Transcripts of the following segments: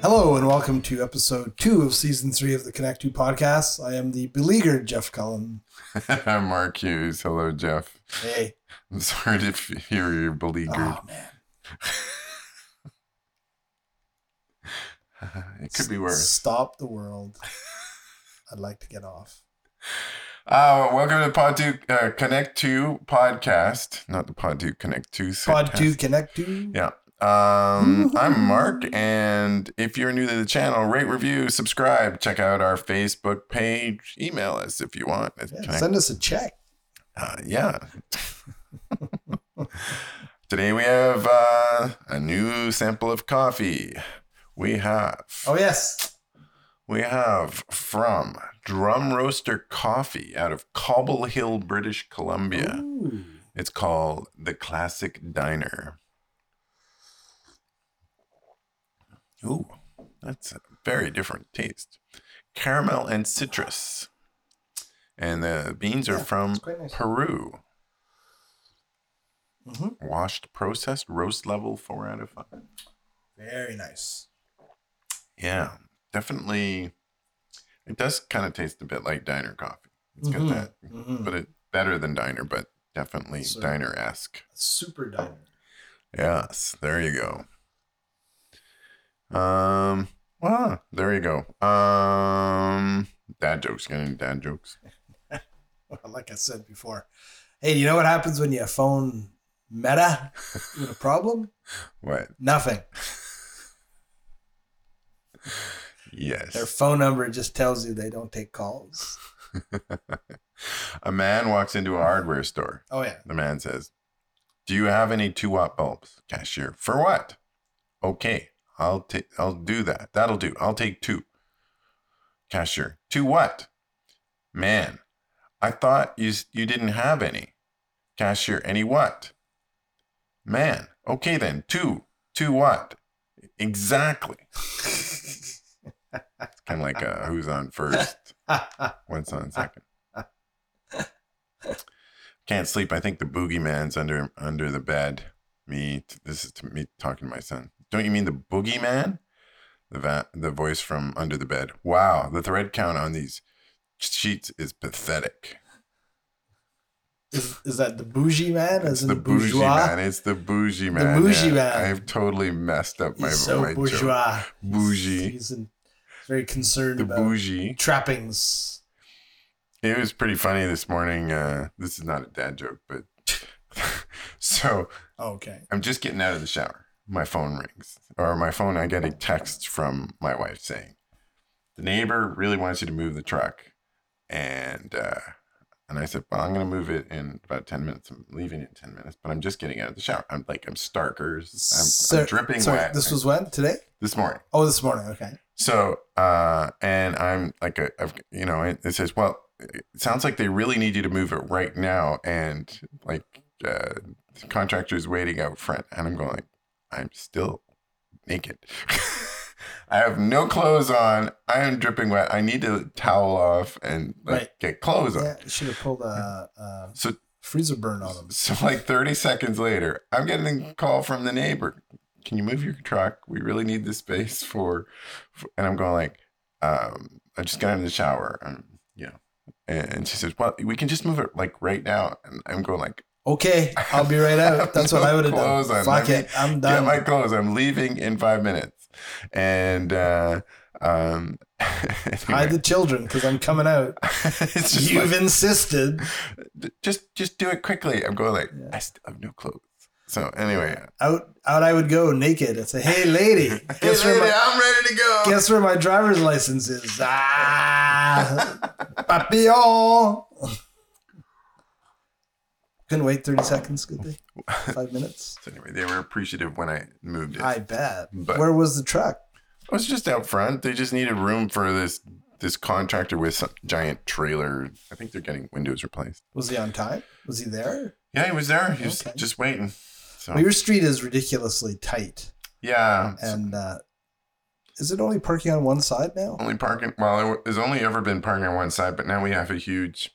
Hello and welcome to episode two of season three of the Connect Two podcast. I am the beleaguered Jeff Cullen. I'm Mark Hughes. Hello, Jeff. Hey, I'm sorry to hear you're beleaguered. oh man, it could be worse. Stop the world. I'd like to get off. Uh, welcome to the Pod 2 uh, Connect 2 podcast. Not the Pod 2 Connect 2. Pod Two Connect Two. Yeah. Um, I'm Mark, and if you're new to the channel, rate, review, subscribe, check out our Facebook page, email us if you want. Yeah, send us a check. Uh, yeah. Today we have uh, a new sample of coffee. We have Oh yes, we have from Drum Roaster Coffee out of Cobble Hill, British Columbia. Ooh. It's called the Classic Diner. Ooh, that's a very different taste. Caramel and citrus. And the beans are Yeah, from nice. Peru. Mhm. Washed, processed, roast level, four out of five. very nice. Yeah, definitely. It does kind of taste a bit like diner coffee. It's Mhm, got that, mhm. but it better than diner, but definitely So- diner esque. Super diner. Yes, there you go. Um, well, there you go. Um, dad jokes, getting dad jokes. Well, like I said before, hey, do you know what happens when you phone Meta with a problem? What? Nothing. Yes. Their phone number just tells you they don't take calls. a man walks into a hardware store. Oh yeah. The man says, "Do you have any two watt bulbs?" Cashier, for what? Okay, I'll take. I'll do that. That'll do. I'll take two. Cashier, two what? Man, I thought you you didn't have any. Cashier, any what? Man, okay then, two. Two what? Exactly. It's kind of like uh, who's on first, what's on second. Can't sleep. I think the boogeyman's under under the bed. Me. This is to me talking to my son. Don't you mean the boogeyman? The va- the voice from under the bed. Wow, the thread count on these sheets is pathetic. Is, is that the bougie man? As in the bougie bourgeois? man. It's the bougie man. The bougie man. I've totally messed up my He's so my joke. Bougie. He's, in, very concerned The about bougie. trappings. It was pretty funny this morning. Uh, this is not a dad joke, but so Oh, okay. I'm just getting out of the shower. My phone rings, or my phone. I get a text from my wife saying, "The neighbor really wants you to move the truck," and uh, and I said, "Well, I'm going to move it in about ten minutes. I'm leaving in ten minutes, but I'm just getting out of the shower. I'm like, I'm starkers. I'm, So- I'm dripping sorry, wet. This was when? Today? this morning." Oh, this morning. Okay. So, uh, and I'm like, a, I've, you know, it, it says, well, it sounds like they really need you to move it right now. And like, uh, the contractor's waiting out front. And I'm going, I'm still naked. I have no clothes on. I am dripping wet. I need to towel off and like, Right. get clothes on. Yeah, should have pulled a, a So, freezer burn on them. so like 30 seconds later, I'm getting a call from the neighbor. Can you move your truck? We really need the space for, for and I'm going like, um, I just got of the shower. And you know, and she says, Well, we can just move it like right now. And I'm going like, Okay, I'll be right out. That's what I would have done. on. Fuck me it. I'm Get my clothes. I'm leaving in five minutes. And uh um Hide the children because I'm coming out. You've like, insisted. just just do it quickly. I'm going like, Yeah. I still have no clothes. So anyway, Out, out I would go naked and say, "Hey, lady, hey, guess where my I'm ready to go. guess where my driver's license is?" Ah, papillon. Couldn't wait thirty seconds, could they? Five minutes. So anyway, they were appreciative when I moved it. I bet. But- Where was the truck? I was just out front. They just needed room for this this contractor with some giant trailer. I think they're getting windows replaced. Was he on time? Was he there? Yeah, he was there. He was Okay. just waiting. So Well, your street is ridiculously tight, yeah, and uh, is it only parking on one side now? only parking. Well, it- there's only ever been parking on one side, but now we have a huge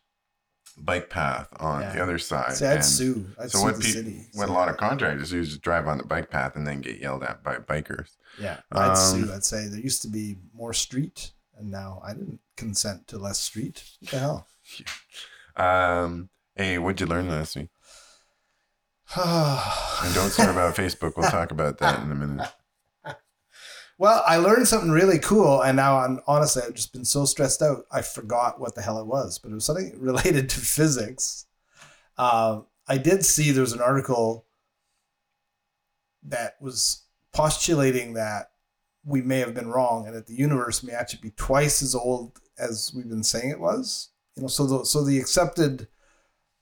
bike path on Yeah. the other side. See, I'd and sue. I'd so sue what the pe- city. what a lot of contractors do is just drive on the bike path and then get yelled at by bikers. Yeah, I'd Um, sue. I'd say there used to be more street, and now I didn't consent to less street. What the hell? Um, hey, what'd you learn last week? And don't start about Facebook. We'll talk about that in a minute. Well, I learned something really cool, and now I'm honestly I've just been so stressed out I forgot what the hell it was, but it was something related to physics. Um, I did see there was an article that was postulating that we may have been wrong, and that the universe may actually be twice as old as we've been saying it was. You know, so the so the accepted,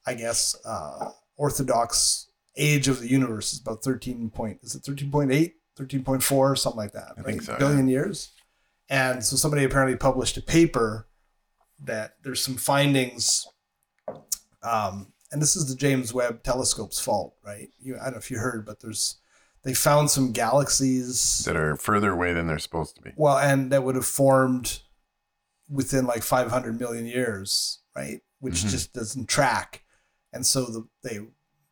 I guess, uh, orthodox age of the universe is about thirteen point. Is it 13.8, 13.4, something like that? I think so, Billion years. And so somebody apparently published a paper that there's some findings. Um, and this is the James Webb Telescope's fault, right? You, I don't know if you heard, but there's they found some galaxies That are further away than they're supposed to be. well, and that would have formed within like 500 million years, right? Which Mhm. just doesn't track. And so the, they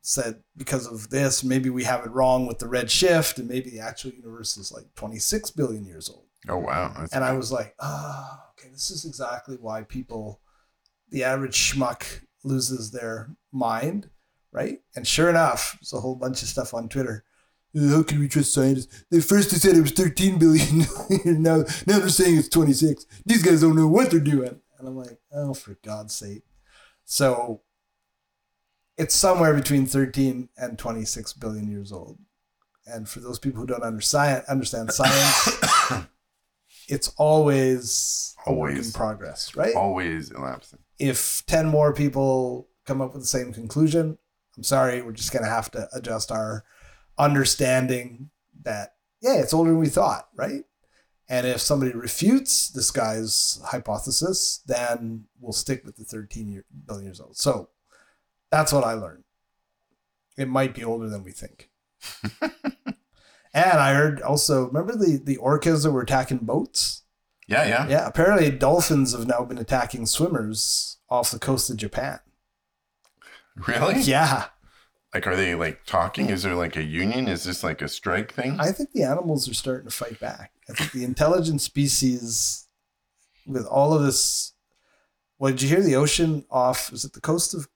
said because of this, maybe we have it wrong with the red shift, and maybe the actual universe is like 26 billion years old. Oh wow! That's And I was like, ah, okay, this is exactly why people, the average schmuck, loses their mind, right? And sure enough, there's a whole bunch of stuff on Twitter. How can we trust scientists? They first they said it was 13 billion, now now they're saying it's 26. These guys don't know what they're doing. And I'm like, oh, for God's sake. So it's somewhere between 13 and 26 billion years old. And for those people who don't understand understand science, it's always always in progress, right? always elapsing. If 10 more people come up with the same conclusion, I'm sorry, we're just going to have to adjust our understanding that, yeah, it's older than we thought, right? And if somebody refutes this guy's hypothesis, then we'll stick with the 13 year, billion years old. So that's what I learned. It might be older than we think. and I heard also, remember the, the orcas that were attacking boats? Yeah, yeah. Yeah, apparently dolphins have now been attacking swimmers off the coast of Japan. Really? Yeah, Like, are they like talking? Is there like a union? Is this like a strike thing? I think the animals are starting to fight back. I think the intelligent species, with all of this, what did you hear? The ocean off, is it the coast of,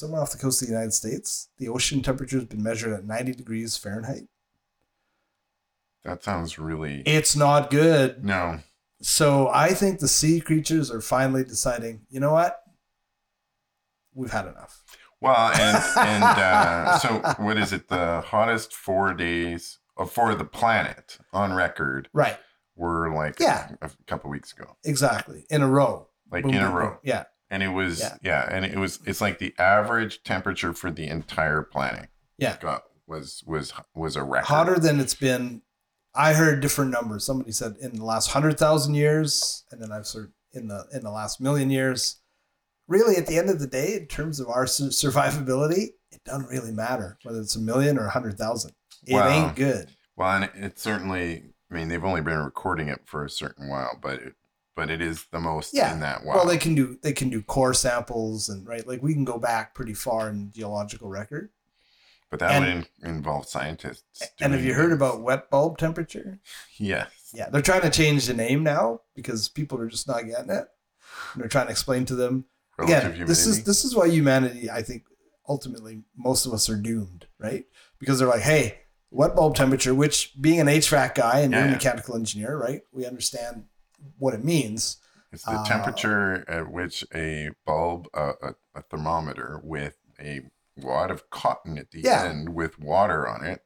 somewhere off the coast of the United States? The ocean temperature has been measured at 90 degrees Fahrenheit. that sounds really It's not good. no. So I think the sea creatures are finally deciding, you know what? We've had enough. Well, and and uh, so what is it? The hottest four days uh, for the planet on record Right. were like Yeah. a, couple weeks ago, Exactly. In a row. like Boom, in a row, boom. Yeah. And it was Yeah. yeah. and it was it's like the average temperature for the entire planet. Yeah. got was was was a record. Hotter than it's been. I heard different numbers. Somebody said in the last hundred thousand years, and then I've heard in the in the last million years. Really, at the end of the day, in terms of our su- survivability, it doesn't really matter whether it's a million or a hundred thousand. It ain't good. Well, and it, it certainly. I mean, they've only been recording it for a certain while, but it, but it is the most Yeah. in that while. Well, they can do they can do core samples and right like we can go back pretty far in geological record. but that and- would involve scientists. And have you heard about wet bulb temperature? Yes. Yeah, they're trying to change the name now because people are just not getting it. And they're trying to explain to them Relative again. This is this is why humanity, I think, ultimately most of us are doomed, right? Because they're like, hey, wet bulb temperature, which being an HVAC guy and Yeah, you're a mechanical engineer, right? We understand what it means. It's the Uh, temperature at which a bulb, uh, a, a thermometer with a wad of cotton at the Yeah. end with water on it,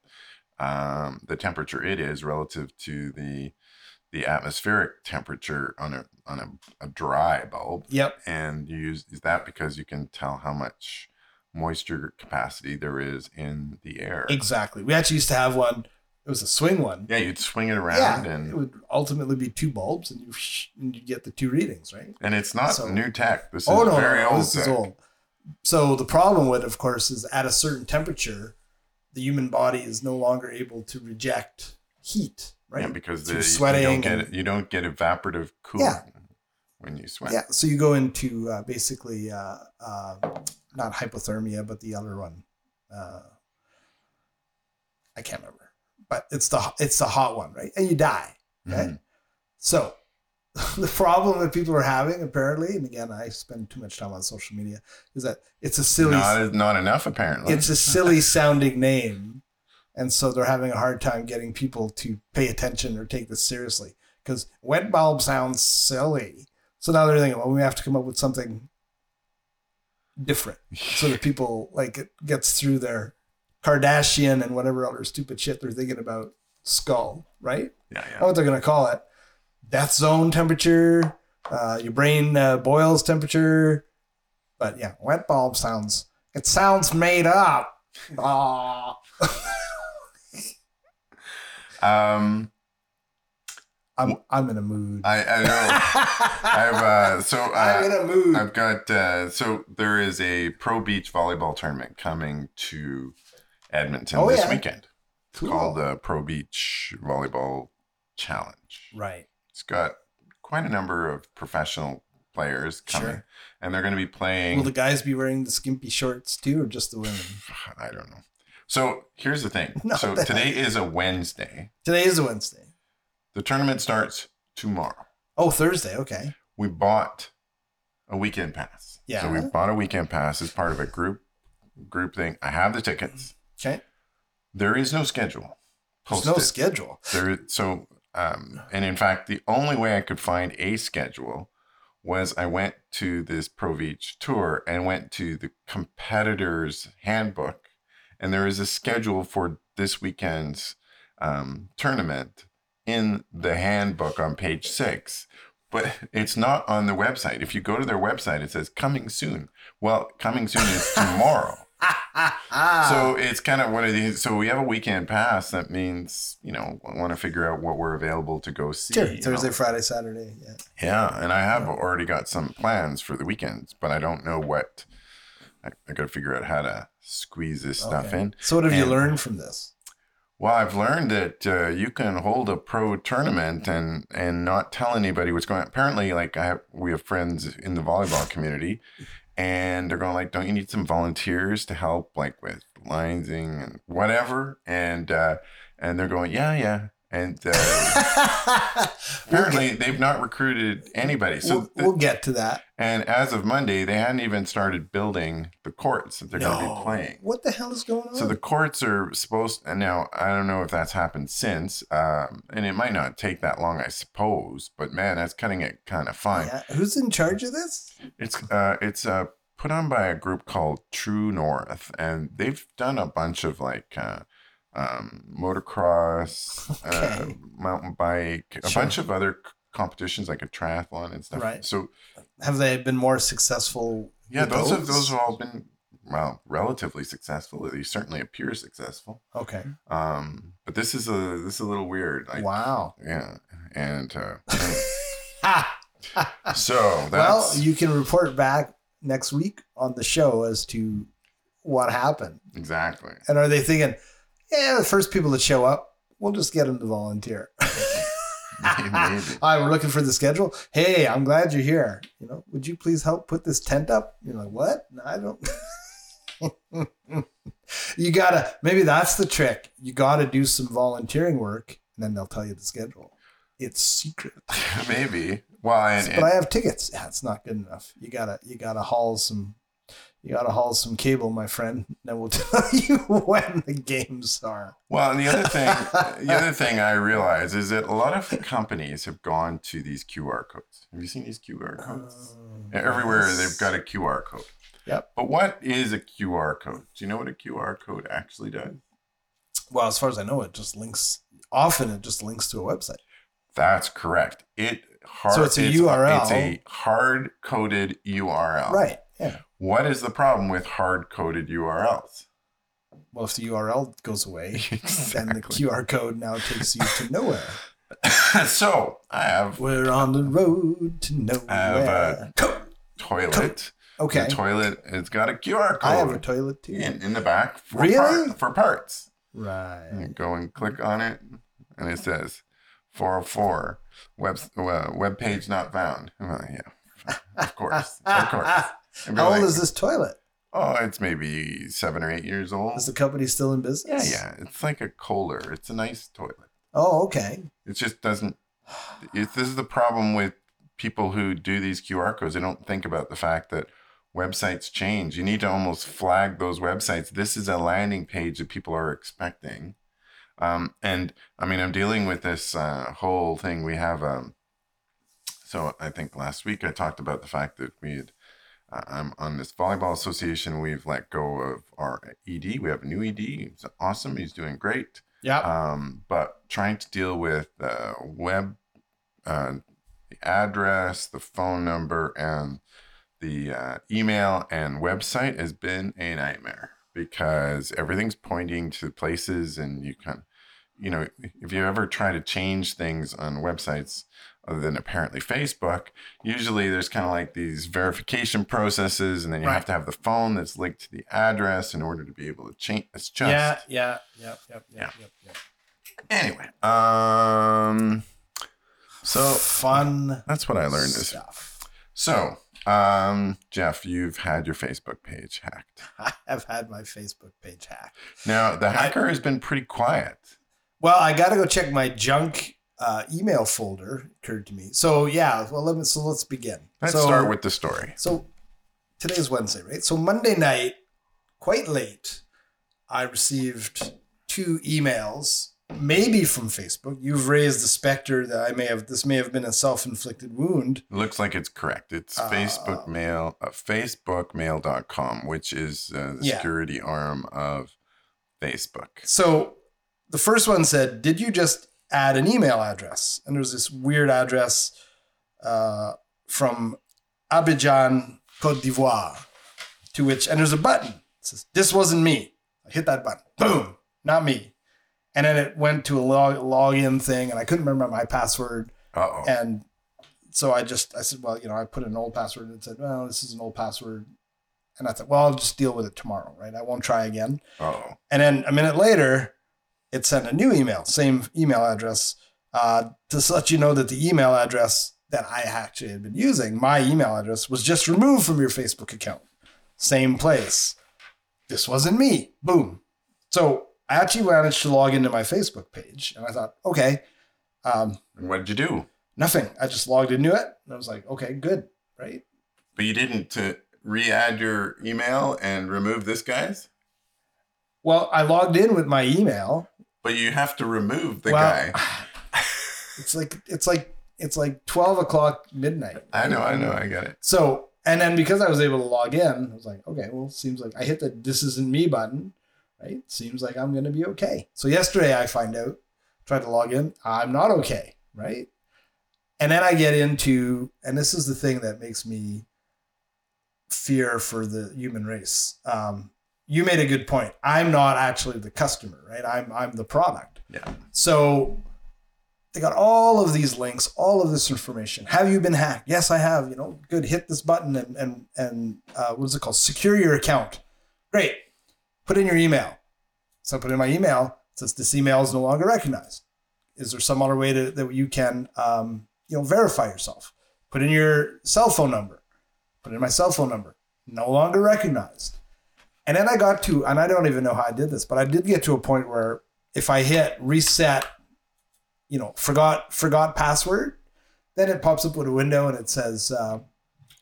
um, the temperature it is relative to the the atmospheric temperature on a on a, a dry bulb, Yep. and you use is that because you can tell how much moisture capacity there is in the air. Exactly. We actually used to have one. It was a swing one. Yeah, you'd swing it around Yeah, and it would ultimately be two bulbs, and you and you get the two readings, right? and it's not So- new tech. This is oh no, very no, old this is old. So the problem with, of course, is at a certain temperature, the human body is no longer able to reject heat, right? Yeah, because the, sweating you don't get and- you don't get evaporative cooling. Yeah. when you sweat. Yeah, so you go into uh, basically uh, uh, not hypothermia, but the other one. Uh, I can't remember, but it's the it's the hot one, right? And you die. Okay, Mhm. so the problem that people are having apparently, and again, I spend too much time on social media, is that it's a silly Not not enough apparently. it's a silly sounding name, and so they're having a hard time getting people to pay attention or take this seriously because wet bulb sounds silly. So now they're thinking, well, we have to come up with something different so that people like it gets through their Kardashian and whatever other stupid shit they're thinking about skull, right? yeah, yeah. what they're gonna call it. Death zone temperature, uh, your brain uh, boils temperature. But yeah, wet bulb sounds. It sounds made up. Ah. Um, I'm I'm in a mood. I I know. I've uh, so I'm in uh, a mood. I've got uh, so there is a pro beach volleyball tournament coming to Edmonton Oh, this yeah. weekend Cool. called the Pro Beach Volleyball Challenge. right. It's got quite a number of professional players coming, Sure. and they're going to be playing. Will the guys be wearing the skimpy shorts too, or just the women? I don't know. So here's the thing. So today is a Wednesday. Today is a Wednesday. The tournament starts tomorrow. Oh, Thursday. Okay. We bought a weekend pass. Yeah. So we bought a weekend pass as part of a group group thing. I have the tickets. Okay. There is no schedule. There's no schedule. There so um and in fact the only way I could find a schedule was I went to this Pro Beach tour and went to the competitors handbook and there is a schedule for this weekend's um, tournament in the handbook on page six but it's not on the website if you go to their website it says coming soon well coming soon is tomorrow. so it's kind of one of these. So we have a weekend pass. That means you know I want to figure out what we're available to go see. sure. Thursday, know. Friday, Saturday. Yeah. Yeah, and I have already got some plans for the weekends, but I don't know what. I, I got to figure out how to squeeze this stuff in. So what have you learned from this? Well, I've learned that uh, you can hold a pro tournament and and not tell anybody what's going on. Apparently, like I have, we have friends in the volleyball community, and they're going like, "Don't you need some volunteers to help, like with lining and whatever?" And uh, and they're going, "Yeah, yeah." And uh, apparently, they've not recruited anybody. So we'll, we'll get to that. and as of Monday, they hadn't even started building the courts that they're going to be playing. What the hell is going on? So the courts are supposed, and now I don't know if that's happened since, um, and it might not take that long, I suppose. But man, that's cutting it kind of fine. Yeah. Who's in charge of this? It's uh, it's uh, put on by a group called True North, and they've done a bunch of like uh, um, motocross, uh, mountain bike, a Sure. bunch of other c- competitions like a triathlon and stuff. Right. So Have they been more successful? yeah, those have those have all been well relatively successful. They certainly appear successful. Okay. Um, but this is a this is a little weird. I, wow. Yeah, and uh, so well, you can report back next week on the show as to what happened. exactly. And are they thinking, yeah, the first people that show up, we'll just get them to volunteer. Maybe. Hi, we're looking for the schedule. Hey, I'm glad you're here. You know, would you please help put this tent up? You're like, what? No, I don't. you gotta. Maybe that's the trick. You gotta do some volunteering work, and then they'll tell you the schedule. It's secret. Maybe. Well, and, but I have tickets. Yeah, it's not good enough. You gotta. You gotta haul some. You gotta haul some cable, my friend. Then we'll tell you when the games are. well, and the other thing, the other thing I realize is that a lot of companies have gone to these QR codes. Have you seen these QR codes? Um, Everywhere yes. they've got a QR code. Yep. But what is a QR code? Do you know what a QR code actually does? Well, as far as I know, it just links. Often, it just links to a website. That's correct. It hard, So it's a URL. It's a hard coded URL. Right. Yeah. What is the problem with hard coded URLs? Well, if the URL goes away, exactly. then the. QR code now takes you to nowhere. so I have We're on the road to nowhere. I have a Co- toilet. okay. The toilet it's got a QR code I have a toilet too. in, in the back for, Really? part- for parts. Right. You go and click on it, and it says 404. Web, uh, web page not found. Uh, yeah, of course. Of course. How old is this toilet? Oh, it's maybe seven or eight years old. Is the company still in business? yeah. yeah. It's like a Kohler. It's a nice toilet. Oh, okay. It just doesn't. It, this is the problem with people who do these QR codes. They don't think about the fact that websites change. You need to almost flag those websites. This is a landing page that people are expecting. Um, and I mean, I'm dealing with this uh, whole thing. We have, um, so I think last week I talked about the fact that we had, I'm on this volleyball association. We've let go of our ED. We have a new ED. He's awesome. He's doing great Yeah. um, but trying to deal with the web, uh, the address, the phone number, and the uh, email and website has been a nightmare because everything's pointing to places, and you can, you know, if you ever try to change things on websites other than apparently Facebook, usually there's kind of like these verification processes, and then you have to have the phone that's linked to the address in order to be able to change. It's just yeah, yeah, yeah, yeah, yeah, yeah, yeah. Anyway, um, so Fun that's what I learned. Stuff. So, um, Jeff, you've had your Facebook page hacked. I have had my Facebook page hacked. Now, the hacker has been pretty quiet. Well, I got to go check my junk uh, email folder. Occurred to me. So yeah. Well, let me. So let's begin. Let's so, start with the story. So today's Wednesday, right? So Monday night, quite late, I received two emails, maybe from Facebook. You've raised the specter that I may have. This may have been a self-inflicted wound. Looks like it's correct. It's Uh, Facebook Mail, uh, FacebookMail.com, which is uh, the Yeah. security arm of Facebook. So the first one said, "Did you just add an email address?" And there's this weird address uh, from Abidjan, Cote d'Ivoire, to which and there's a button. It says, "This wasn't me." I hit that button. Boom, not me. And then it went to a log login thing, and I couldn't remember my password. Uh oh. And so I just I said, well, you know, I put in an old password and it said, well, this is an old password. And I thought, well, I'll just deal with it tomorrow, right? I won't try again. Oh. And then a minute later, it sent a new email, same email address, uh, to let you know that the email address that I actually had been using, my email address, was just removed from your Facebook account. Same place. This wasn't me. Boom. So I actually managed to log into my Facebook page, and I thought, okay, um, what did you do? nothing. I just logged into it, and I was like, okay, good, right? But you didn't uh, re-add your email and remove this guy's. Well, I logged in with my email. But you have to remove the Well, guy. It's like it's like it's like twelve o'clock midnight. I know, I know, I get it. So and then because I was able to log in, I was like, okay, well, seems like I hit the "this isn't me" button, right? Seems like I'm gonna be okay. So yesterday I find out, tried to log in, I'm not okay, right? And then I get into, and this is the thing that makes me fear for the human race. Um, you made a good point. I'm not actually the customer, right? I'm I'm the product. Yeah. So they got all of these links, all of this information. Have you been hacked? Yes, I have. You know, good. Hit this button and and and uh, what's it called? Secure your account. Great. Put in your email. So I put in my email. It says this email is no longer recognized. Is there some other way to, that you can um, you know verify yourself? Put in your cell phone number. Put in my cell phone number. No longer recognized. And then I got to, and I don't even know how I did this, but I did get to a point where if I hit reset you know, forgot forgot password, then it pops up with a window and it says uh,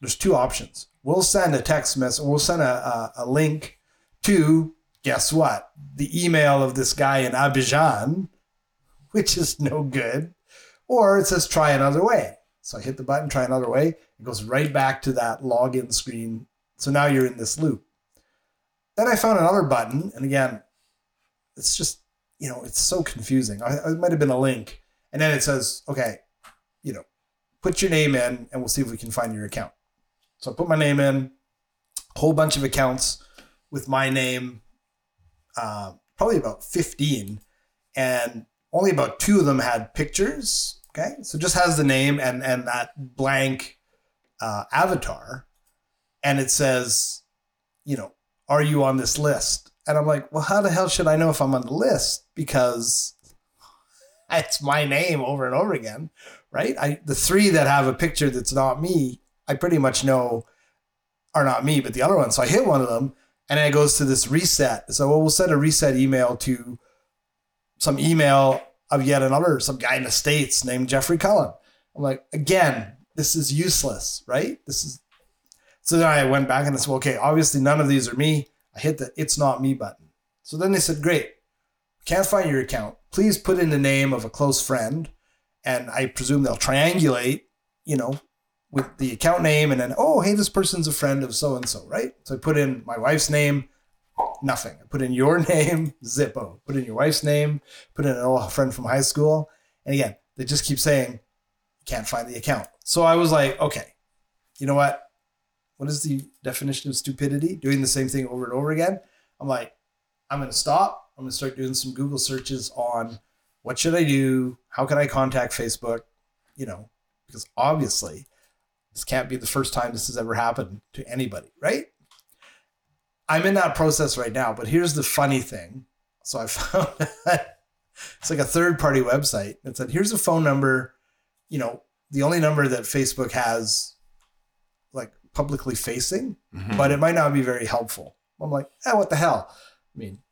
there's two options. We'll send a text message. We'll send a, a, a link to guess what the email of this guy in Abidjan, which is no good, or it says try another way. So I hit the button, try another way. It goes right back to that login screen. So now you're in this loop. Then I found another button, and again, it's just you know, it's so confusing. I, it might have been a link, and then it says, okay, you know, put your name in, and we'll see if we can find your account. So I put my name in, a whole bunch of accounts with my name, uh, probably about fifteen, and only about two of them had pictures. Okay, so just has the name and and that blank uh, avatar, and it says, you know, are you on this list? And I'm like, well, how the hell should I know if I'm on the list? Because it's my name over and over again, right? I the three that have a picture that's not me, I pretty much know are not me, but the other one. So I hit one of them, and it goes to this reset. So well, we'll send a reset email to some email of yet another some guy in the states named Jeffrey Cullen. I'm like, again, this is useless, right? This is. So then I went back and I said, okay, obviously none of these are me. I hit the "It's not me" button. So then they said, great, can't find your account. Please put in the name of a close friend, and I presume they'll triangulate, you know, with the account name, and then oh, hey, this person's a friend of so and so, right? So I put in my wife's name, nothing. I put in your name, Zippo. Put in your wife's name. Put in an old friend from high school, and again, they just keep saying can't find the account. So I was like, okay, you know what? What is the definition of stupidity? Doing the same thing over and over again. I'm like, I'm going to stop. I'm going to start doing some Google searches on what should I do? How can I contact Facebook? You know, because obviously this can't be the first time this has ever happened to anybody, right? I'm in that process right now, but here's the funny thing. So I found it's like a third party website that said, here's a phone number, you know, the only number that Facebook has like publicly facing, Mhm. but it might not be very helpful. I'm like, eh, what the hell? I mean,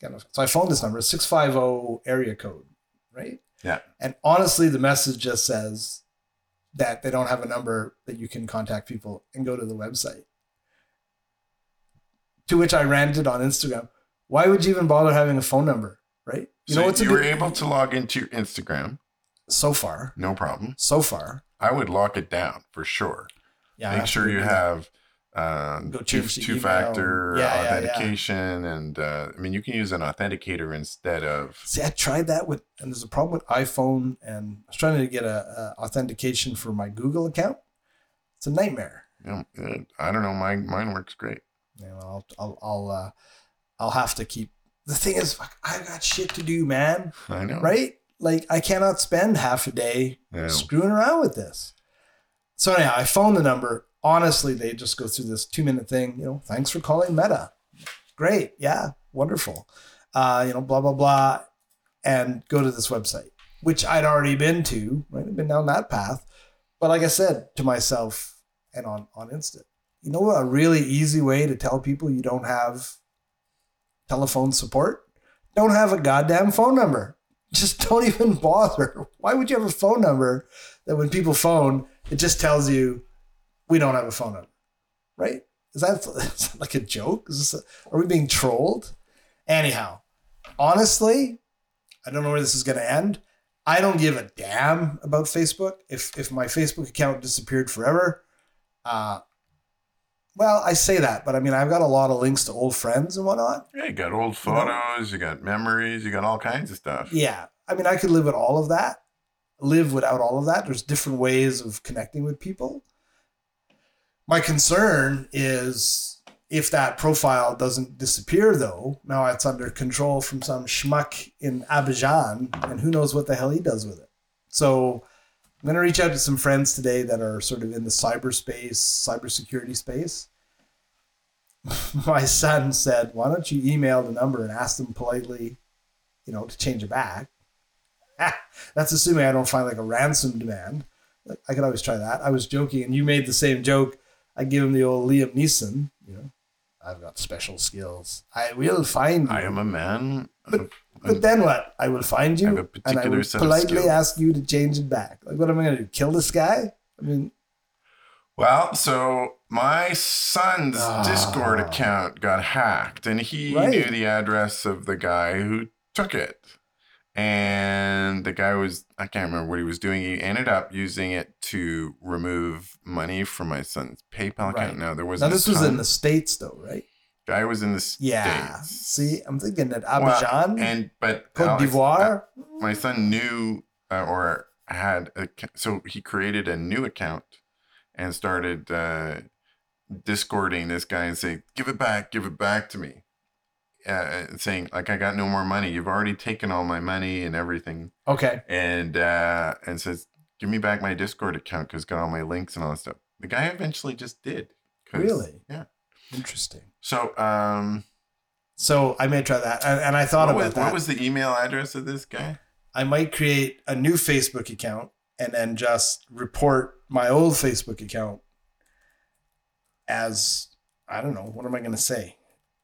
kind of. So I phoned this number, 650 area code, right? Yeah. And honestly, the message just says that they don't have a number that you can contact people and go to the website. To which I ranted on Instagram. Why would you even bother having a phone number, right? You so know what's you were able to log into your Instagram, so far, no problem. so far. I would lock it down for sure. Yeah, Make sure you have um, two, two factor Yeah, yeah, yeah. authentication, and uh, I mean you can use an authenticator instead of See, I tried that with, and there's a problem with iPhone, and I was trying to get a, a authentication for my Google account. It's a nightmare. uh, I don't know. Mine mine works great. You know, I'll, I'll, I'll, uh, I'll have to keep. The thing is, fuck, I got shit to do, man. I know. Right? Like, I cannot spend half a day Yeah. screwing around with this. So anyhow, I phoned the number. Honestly, they just go through this two minute thing. You know, thanks for calling Meta. Great, yeah, wonderful. Uh, you know, blah blah blah, and go to this website, which I'd already been to. Right, I've been down that path. But like I said to myself, and on on Instant, you know, a really easy way to tell people you don't have telephone support. Don't have a goddamn phone number. Just don't even bother. Why would you have a phone number that when people phone, it just tells you we don't have a phone number, right? Is that, is that like a joke? Is this a, are we being trolled? Anyhow, honestly, I don't know where this is going to end. I don't give a damn about Facebook. If if my Facebook account disappeared forever, uh, well, I say that, but I mean I've got a lot of links to old friends and whatnot. Yeah, you got old photos, you got memories, you got all kinds of stuff. Yeah. I mean, I could live with all of that, live without all of that. There's different ways of connecting with people. My concern is if that profile doesn't disappear, though, now it's under control from some schmuck in Abidjan, and who knows what the hell he does with it. So I'm going to reach out to some friends today that are sort of in the cyberspace, cybersecurity space. My son said, Why don't you email the number and ask them politely you know, to change it back. That's assuming I don't find like a ransom demand. Like, I could always try that. I was joking, and you made the same joke. I give him the old Liam Neeson. You know, I've got special skills. I will find you. I am a man. But- But then what? I will find you, I have a and I will politely ask you to change it back. Like, what am I going to do? Kill this guy? I mean, Well, so my son's Ah. Discord account got hacked, and he Right. knew the address of the guy who took it. And the guy was, I can't remember what he was doing. He ended up using it to remove money from my son's PayPal Right. account. Now, there was now this was in the states, though, right? guy was in the States. Yeah. See, I'm thinking that Well, Abidjan, and but Cote Alex, d'Ivoire. my son knew uh, or had a, so he created a new account and started uh, discording this guy and saying give it back give it back to me uh, saying like i got no more money you've already taken all my money and everything okay. and uh, and says give me back my discord account because got all my links and all that stuff the guy eventually just did. Really? yeah Interesting. so um So I may try that, and, and I thought about was, that. what was the email address of this guy I might create a new Facebook account and then just report my old Facebook account as I don't know, what am I going to say?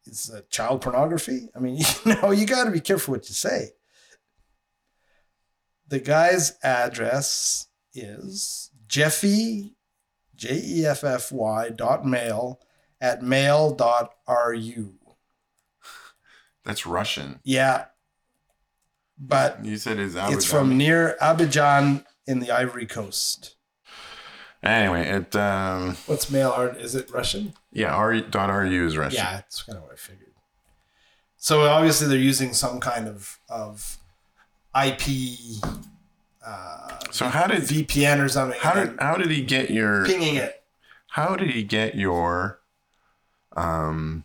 Is it child pornography? I mean, you know, you got to be careful what you say. The guy's address is Jeffy, J E F F Y dot mail at mail dot ru. That's Russian. Yeah. But You said is it's from near Abidjan in the Ivory Coast. Anyway, it um What's mail art? Is it Russian? yeah, R dot RU is Russian. Yeah, it's kind of what I figured. So obviously they're using some kind of of IP uh, So how did VPN or something. how did how did he get your pinging it? how did he get your um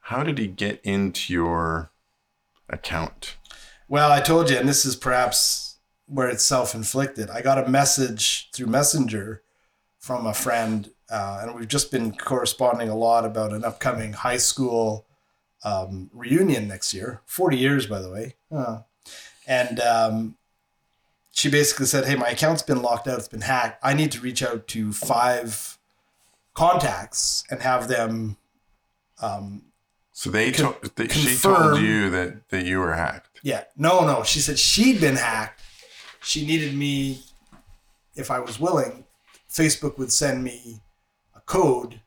how did he get into your account? Well, I told you, and this is perhaps where it's self inflicted. I got a message through Messenger from a friend, uh, and we've just been corresponding a lot about an upcoming high school um, reunion next year. 40 years, by the way. Uh, and um, she basically said, Hey, my account's been locked out, it's been hacked. I need to reach out to five contacts and have them um, So they Con- told that she told you that that you were hacked. Yeah. No, no. She said she'd been hacked. She needed me, if I was willing, Facebook would send me a code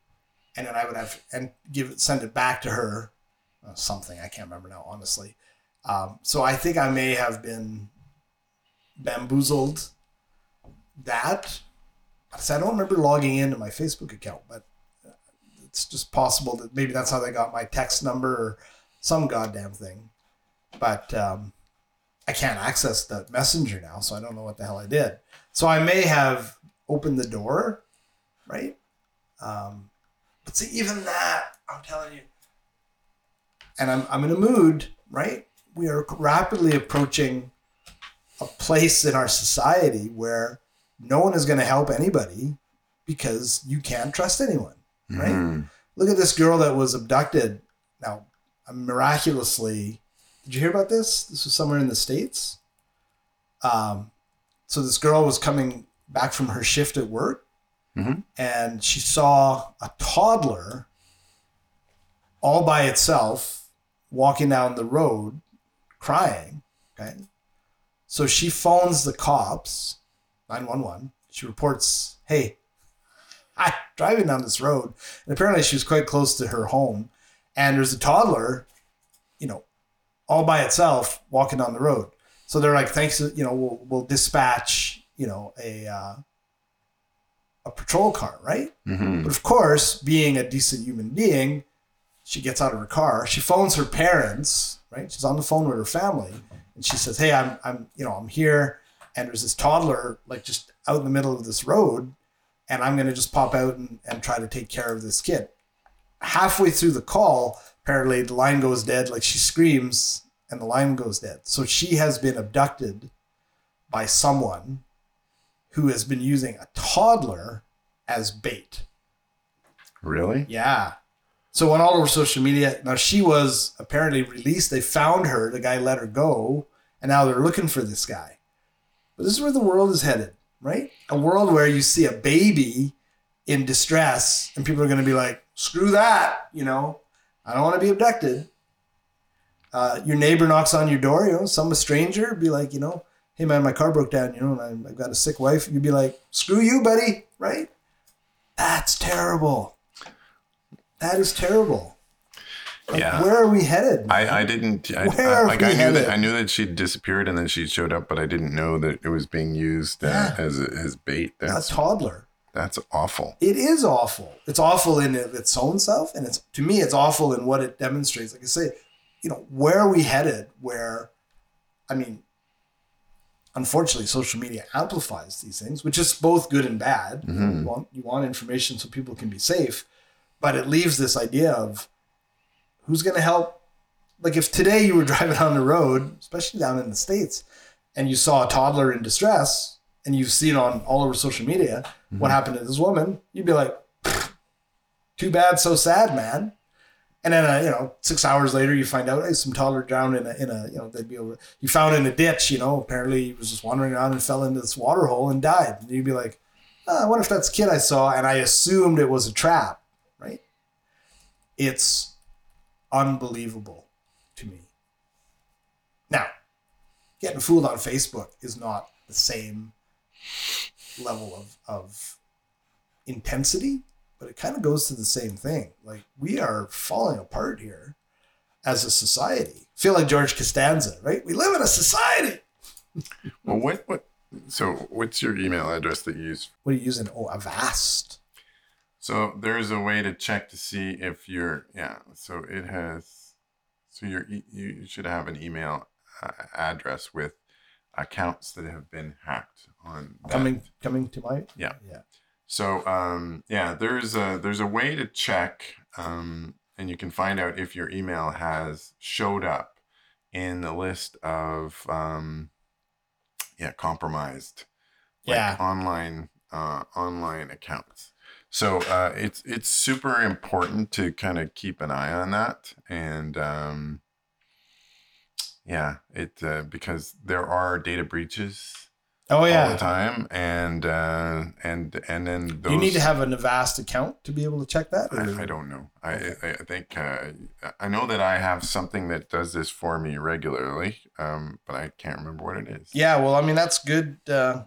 and then I would have and give it send it back to her. Uh, something I can't remember now, honestly. Um, so I think I may have been bamboozled that. So I don't remember logging into my Facebook account, but uh, it's just possible that maybe that's how they got my text number or some goddamn thing but um, I can't access the messenger now, so I don't know what the hell I did. So I may have opened the door, right? Um, but see, even that, I'm telling you, and I'm, I'm in a mood, right? We are rapidly approaching a place in our society where no one is going to help anybody because you can't trust anyone, right? Mhm. Look at this girl that was abducted. Now, miraculously, did you hear about this? This was somewhere in the states. Um, so this girl was coming back from her shift at work, Mhm. and she saw a toddler all by itself walking down the road, crying. Okay, so she phones the cops, nine one one. She reports, "Hey, I'm driving down this road, and apparently she was quite close to her home, and there's a toddler, you know, all by itself walking down the road. So they're like, thanks, you know, we'll we'll dispatch, you know, a uh, a patrol car, right? Mhm. But of course, being a decent human being, she gets out of her car. She phones her parents, right? She's on the phone with her family, and she says, "Hey, I'm, I'm, you know, I'm here, and there's this toddler like just out in the middle of this road, and I'm gonna just pop out and, and try to take care of this kid." Halfway through the call, apparently the line goes dead. Like she screams, and the line goes dead. So she has been abducted by someone who has been using a toddler as bait. Really? Yeah. So on all over social media, now she was apparently released. They found her. The guy let her go, and now they're looking for this guy. But this is where the world is headed, right? A world where you see a baby in distress, and people are going to be like, "Screw that," you know. I don't want to be abducted. Uh, your neighbor knocks on your door, you know, some stranger, be like, you know, hey man, my car broke down, you know, and I'm- I've got a sick wife. You'd be like, screw you, buddy, right? That's terrible. That is terrible. Like, Yeah. Where are we headed? I, I didn't I, Where I, like we I knew headed? that I knew that she disappeared and then she showed up, but I didn't know that it was being used uh, Yeah. as as bait. a That's toddler. That's awful. It is awful. It's awful in its own self, and it's to me, it's awful in what it demonstrates. Like I say, you know, where are we headed? Where, I mean, unfortunately, social media amplifies these things, which is both good and bad. Mhm. you want you want information so people can be safe, but it leaves this idea of who's going to help. Like if today you were driving on the road, especially down in the states, and you saw a toddler in distress, and you've seen on all over social media what happened to this woman, you'd be like, "Too bad, so sad, man." And then, uh, you know, six hours later, you find out hey, some toddler drowned in a, in a, you know, they'd be able you found in a ditch, you know, apparently he was just wandering around and fell into this water hole and died. And you'd be like, oh, I wonder if that's a kid I saw. And I assumed it was a trap, right? It's unbelievable to me. Now, getting fooled on Facebook is not the same level of, of intensity, but it kind of goes to the same thing. Like we are falling apart here as a society. feel like George Costanza, right? We live in a society. Well, what what? So, what's your email address that you use? What are you using? Oh, Avast. So there's a way to check to see if you're yeah. So it has. So you're you should have an email uh, address with accounts that have been hacked on that. Coming coming to my Yeah. yeah. So um, yeah, there's a there's a way to check, um, and you can find out if your email has showed up in the list of um, yeah compromised like, Yeah. online uh, online accounts. So uh, it's it's super important to kind of keep an eye on that, and um, yeah, it uh, because there are data breaches Oh yeah, all the time, and uh, and and then those. You need to have an Avast account to be able to check that. I, I don't know. I Okay. I, I think uh, I know that I have something that does this for me regularly, um, but I can't remember what it is. Yeah, well, I mean that's good. Uh,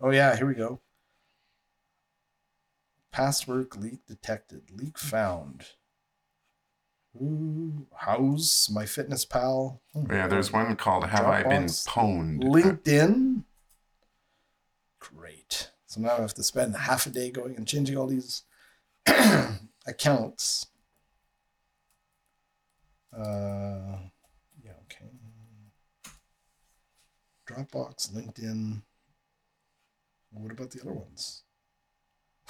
oh yeah, here we go. Password leak detected. Leak found. Ooh, Houzz, my fitness pal. Oh, Yeah, there's one called "Have I Been. Pwned?" LinkedIn. Great. So now I have to spend half a day going and changing all these accounts. Uh, yeah, okay. Dropbox, LinkedIn. What about the other ones?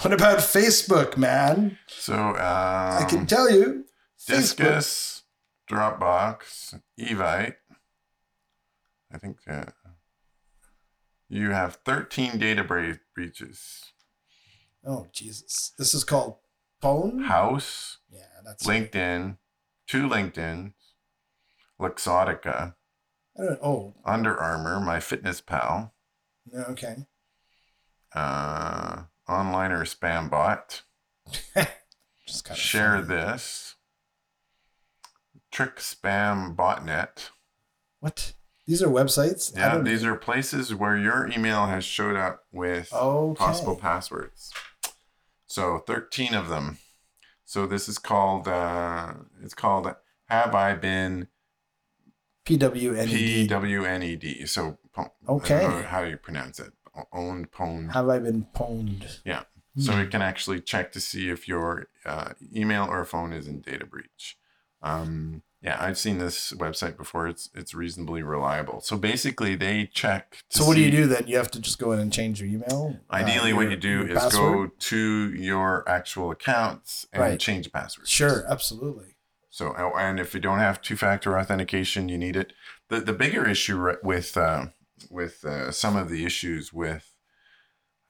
What about Facebook, man? So um, I can tell you. Disqus, Dropbox, Evite. I think uh, you have 13 data bre- breaches. Oh, Jesus. This is called Phone? Houzz, Yeah, that's LinkedIn, two LinkedIn's, Luxottica, I don't, oh, Under Armour, My Fitness Pal, okay. uh, Onliner Spam Bot, Just kind of Share This, Trik Spam Botnet. What? These are websites? Yeah, these are places where your email has showed up with okay. possible passwords. So 13 of them. So this is called uh it's called Have I Been PWNED. PWNED. So Okay. I don't know how you pronounce it. Owned pwned. Have I been pwned? Yeah. So Hmm. it can actually check to see if your uh, email or phone is in data breach. Um, yeah, I've seen this website before. It's it's reasonably reliable. So basically, they check. So what do you do then? You have to just go in and change your email? uh, Ideally, what your- you do is password? go to your actual accounts and Right. change the password. Sure, absolutely. So, oh, and if you don't have two-factor authentication, you need it. The the bigger issue with uh, with uh, some of the issues with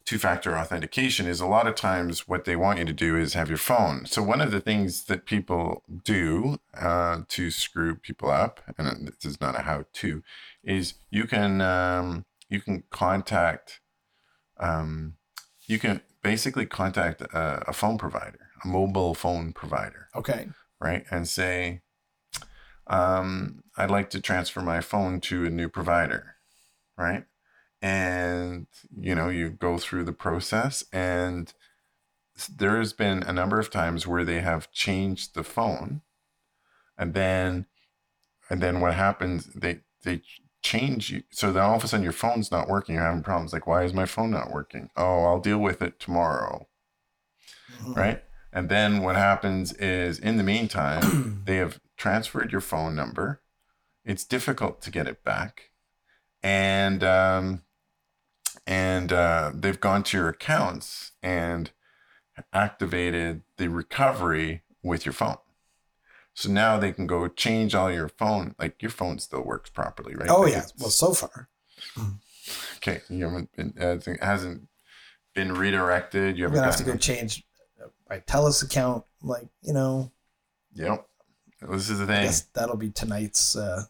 two-factor authentication is a lot of times what they want you to do is have your phone. So one of the things that people do uh, to screw people up, and this is not a how-to, is you can um, you can contact um, you can basically contact a, a phone provider, a mobile phone provider Okay. right? And say, um, I'd like to transfer my phone to a new provider, right? And you know, you go through the process, and there has been a number of times where they have changed the phone, and then, and then what happens? They they change you, so then all of a sudden your phone's not working. You're having problems like, why is my phone not working? Oh, I'll deal with it tomorrow Mhm. right? And then what happens is, in the meantime, they have transferred your phone number. It's difficult to get it back, and um, and uh, they've gone to your accounts and activated the recovery with your phone. So now they can go change all your phone. Like your phone still works properly, right? Oh Like yeah. Well, so far. okay. You haven't been, uh, it hasn't been redirected. You haven't have to go change my Telus account. Like you know, Yep. This is the thing. that'll be tonight's. Uh,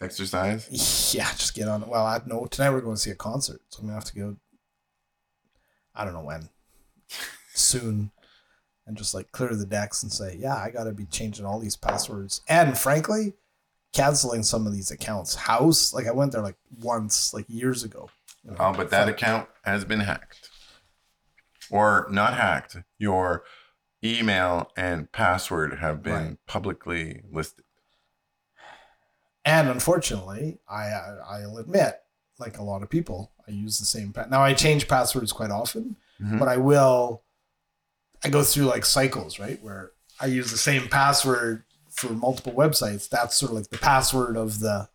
Exercise. yeah, just get on. Well, I know tonight we're going to see a concert, so I'm gonna have to go. I don't know when. Soon, and just like clear the decks and say, yeah, I got to be changing all these passwords, and frankly, canceling some of these accounts. Houzz, like I went there like once, like years ago. You know, Oh, but that account has been hacked. Or not hacked. Your email and password have been Right. publicly listed. And unfortunately, I I- I'll admit, like a lot of people, I use the same. Pa- now I change passwords quite often, Mhm. but I will. I go through like cycles, right, where I use the same password for multiple websites. That's sort of like the password of the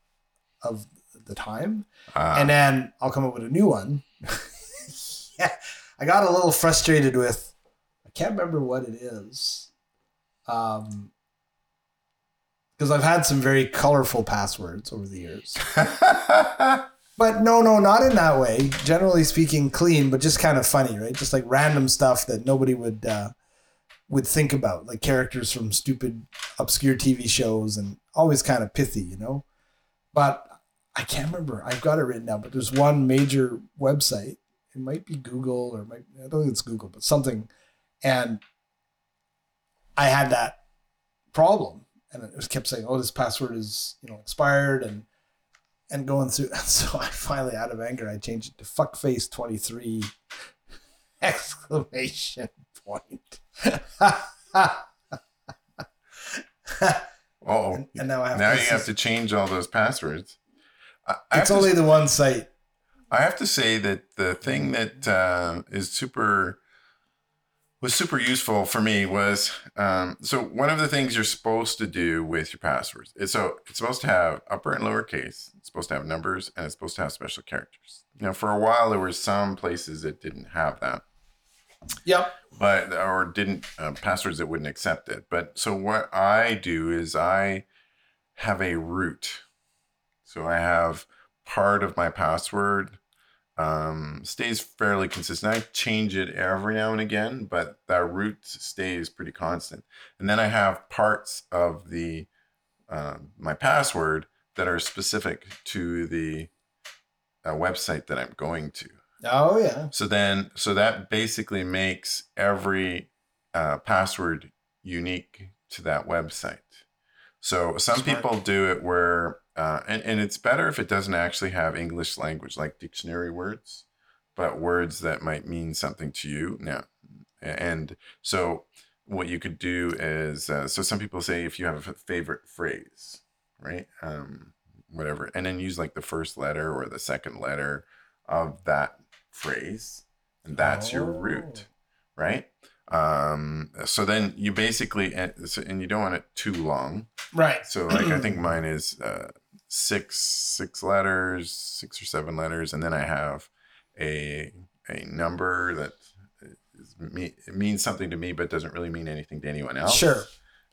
of the time, Ah, and then I'll come up with a new one. yeah, I got a little frustrated with. I can't remember what it is. Um, because I've had some very colorful passwords over the years. But no, no, not in that way. Generally speaking, clean, but just kind of funny, right? Just like random stuff that nobody would uh, would think about, like characters from stupid, obscure TV shows, and always kind of pithy, you know. But I can't remember. I've got it written down. But there's one major website. It might be Google or might, I don't think it's Google, but something. And I had that problem, and it was kept saying, "Oh, this password is you know expired," and and going through. And So I finally, out of anger, I changed it to fuckface twenty three exclamation point. oh, and, and now I have now to, you have to change all those passwords. I, I It's to only the one site. I have to say that the thing that uh, is super was super useful for me was um, so one of the things you're supposed to do with your passwords is so it's supposed to have upper and lower case, it's supposed to have numbers, and it's supposed to have special characters. Now, for a while, there were some places that didn't have that Yep. but or didn't uh, passwords that wouldn't accept it. But so what I do is I have a root. So I have part of my password um, stays fairly consistent. I change it every now and again, but that root stays pretty constant. And then I have parts of the uh, my password that are specific to the uh, website that I'm going to. Oh yeah. So then, so that basically makes every uh, password unique to that website. So some Smart. people do it where, uh, and, and it's better if it doesn't actually have English language like dictionary words, but words that might mean something to you. Now, and so what you could do is, uh, so some people say if you have a favorite phrase, right? Um, whatever, and then use like the first letter or the second letter of that phrase, and that's your root, right? Um, so then you basically, and so- and you don't want it too long. Right. So like I think mine is uh, six six letters, six or seven letters, and then I have a a number that is me, it means something to me but doesn't really mean anything to anyone else. Sure.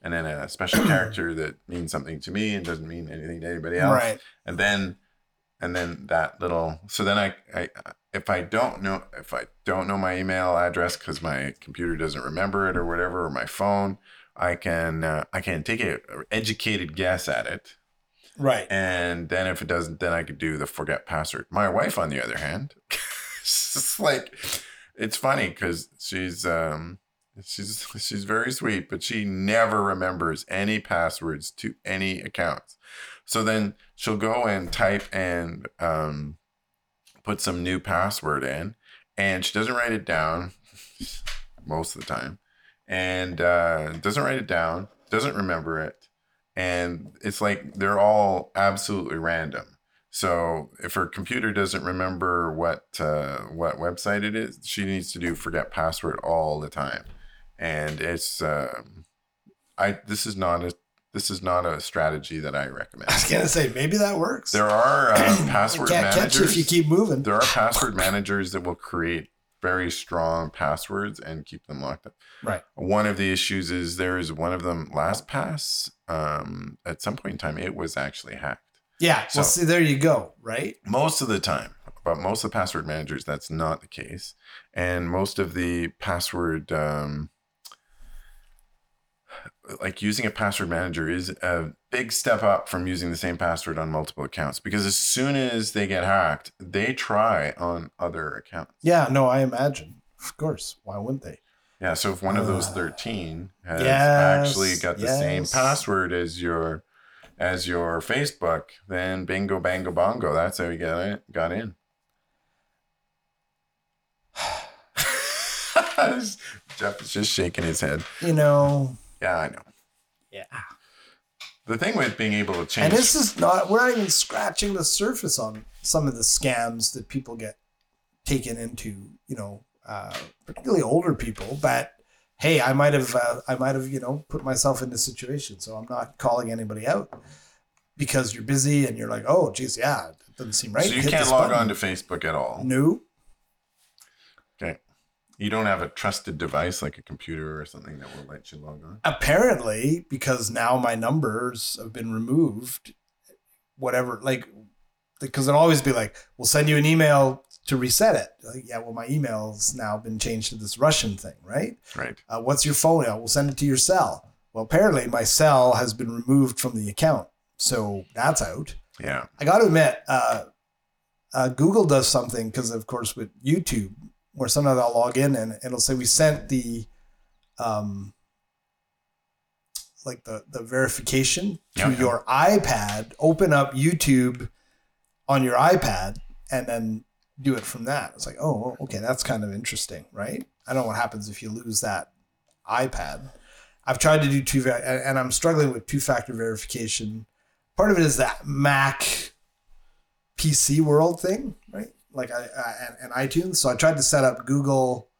And then a special character that means something to me and doesn't mean anything to anybody else Right. and then and then that little so then I, I if i don't know if i don't know my email address because my computer doesn't remember it or whatever or my phone i can uh, i can take a a educated guess at it Right. and then if it doesn't then i could do the forget password. My wife on the other hand it's like it's funny because she's um she's she's very sweet but she never remembers any passwords to any accounts. So then she'll go and type and um put some new password in and she doesn't write it down most of the time. And uh doesn't write it down doesn't remember it and it's like they're all absolutely random so if her computer doesn't remember what uh, what website it is, she needs to do forget password all the time, and it's um, I this is not a this is not a strategy that I recommend. I was gonna say maybe that works. There are uh, password Can't catch you managers. if you keep moving. there are password managers that will create very strong passwords and keep them locked up. Right. One of the issues is there is one of them LastPass. Um, at some point in time, it was actually hacked Yeah. So- well, see, there you go. Right. most of the time but most of the password managers that's not the case and most of the password um, like using a password manager is a big step up from using the same password on multiple accounts because as soon as they get hacked, they try on other accounts. Yeah, no, I imagine. Of course. Why wouldn't they? Yeah, so if one of those Uh, 13 has yes, actually got the same password as your as your Facebook, then bingo bango bongo, that's how you got it got in. Jeff is just shaking his head. You know, Yeah, I know. yeah. The thing with being able to change And this is not, we're not even scratching the surface on some of the scams that people get taken into, you know, uh, particularly older people. But hey, I might have, uh, I might have, you know, put myself in this situation. So I'm not calling anybody out because you're busy and you're like, oh, geez, yeah, it doesn't seem right. so you Hit can't log button. on to Facebook at all. No, Okay. You don't have a trusted device like a computer or something that will let you log on. apparently because now my numbers have been removed whatever like because it'll always be like we'll send you an email to reset it like, yeah well my email's now been changed to this russian thing right Right. uh, what's your phone yeah, we'll send it to your cell well apparently my cell has been removed from the account so that's out Yeah. i gotta admit uh, uh, google does something because of course with youtube where sometimes i'll log in and it'll say we sent the um like the the verification to yeah. your ipad open up youtube on your ipad and then do it from that. It's like oh okay that's kind of interesting right? I don't know what happens if you lose that ipad. I've tried to do two and i'm struggling with two factor verification. Part of it is that mac pc world thing right like i, I and, itunes. So i tried to set up google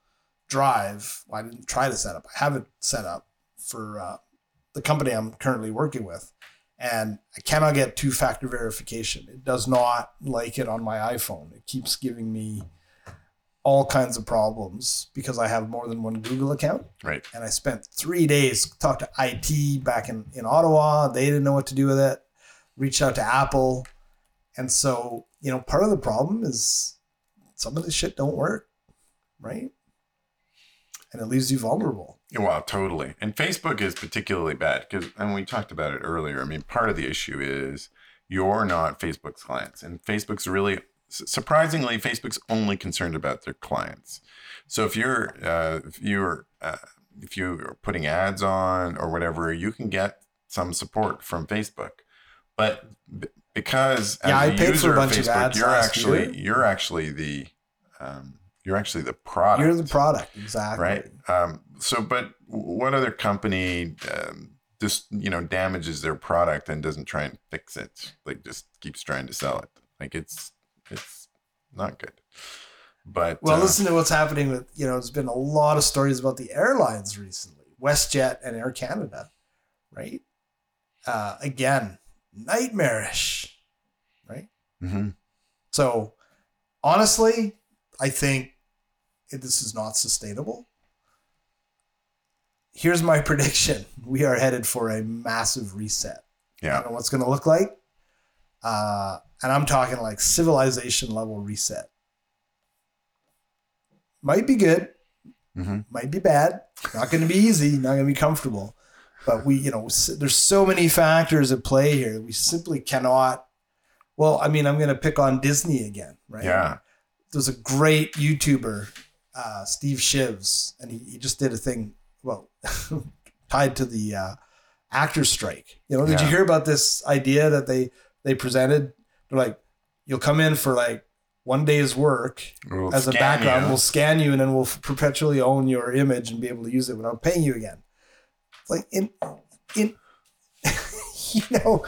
drive. Well, i didn't try to set up. I have it set up for uh, the company i'm currently working with. And i cannot get two factor verification. It does not like it on my iphone. It keeps giving me all kinds of problems because i have more than one google account. Right. and I spent three days talked to IT back in, in Ottawa. They didn't know what to do with it. Reached out to Apple, and so you know part of the problem is some of this shit don't work, right? And it leaves you vulnerable. Well, totally. And Facebook is particularly bad because, and we talked about it earlier. I mean, part of the issue is you're not Facebook's clients, and Facebook's really surprisingly, Facebook's only concerned about their clients. So if you're uh, if you're uh, if you're putting ads on or whatever, you can get some support from Facebook, but because Yeah, I paid for a bunch of ads you're actually year. you're actually the um, you're actually the product You're the product, exactly. right um, so but what other company um, just you know damages their product and doesn't try and fix it like just keeps trying to sell it like it's it's not good but Well, uh, listen to what's happening with you know. There's been a lot of stories about the airlines recently, WestJet and Air Canada, right? Uh, again, nightmarish, right? mhm. So, honestly, I think this is not sustainable. Here's my prediction: we are headed for a massive reset. Yeah, I don't know what's going to look like, uh, and I'm talking like civilization level reset. Might be good, mhm. might be bad. Not going to be easy. Not going to be comfortable. But we, you know, there's so many factors at play here. We simply cannot. Well, I mean, I'm going to pick on Disney again, right? yeah There's a great YouTuber, uh, Steve Shives, and he, he just did a thing, well, tied to the uh, actor strike. You know, did you hear about this idea that they they presented? They're like, you'll come in for like one day's work We'll as a background. you. We'll scan you, and then we'll perpetually own your image and be able to use it without paying you again. Like in in you know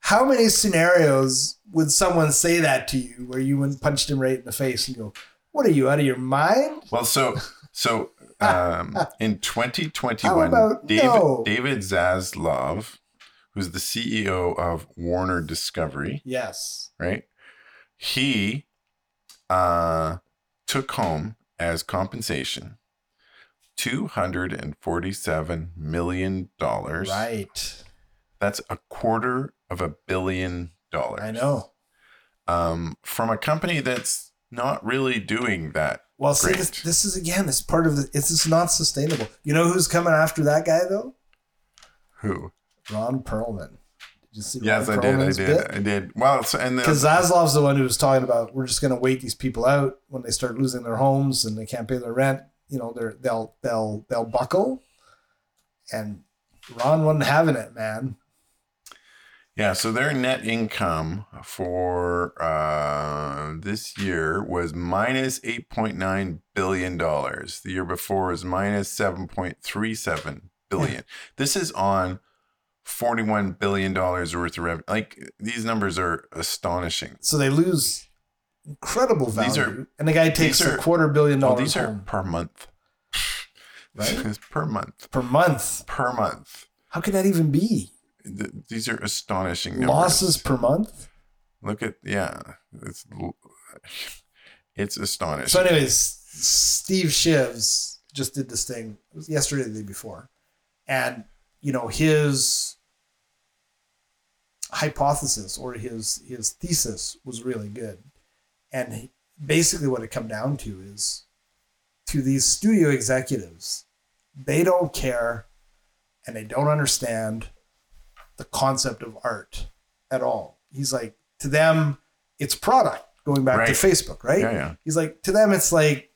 how many scenarios would someone say that to you where you went punched him right in the face and go, "What are you out of your mind?" well so so um, in 2021 about david no? david zaslav who's the ceo of warner discovery Yes. right? He uh, took home as compensation two hundred and forty-seven million dollars. Right. That's a quarter of a billion dollars. I know. Um, from a company that's not really doing that Well, see, this, this is again, this part of the. It's just not sustainable. You know who's coming after that guy though? Who? Ron Perlman. Did you see Yes, I did. I did. bit? I did. Well, so, and Because Zaslav's the one who was talking about we're just going to wait these people out when they start losing their homes and they can't pay their rent. You know, they're they'll they'll they'll buckle. And Ron wasn't having it, man. yeah, so their net income for uh, this year was minus eight point nine billion dollars. The year before was minus seven point three seven billion. This is on forty one billion dollars worth of revenue. Like these numbers are astonishing. So they lose incredible value. These are- and the guy takes are- a quarter billion oh, dollars these are per month. Right? It's per month. per month. Per month. How can that even be? Th- These are astonishing numbers. Losses per month? Look at yeah, it's it's astonishing. So, anyways, Steve Shives just did this thing yesterday, the day before, and you know his hypothesis or his his thesis was really good, and basically what it come down to is to these studio executives, they don't care, and they don't understand the concept of art at all. He's like to them, it's product. Going back to Facebook, right? yeah, yeah. He's like, to them, it's like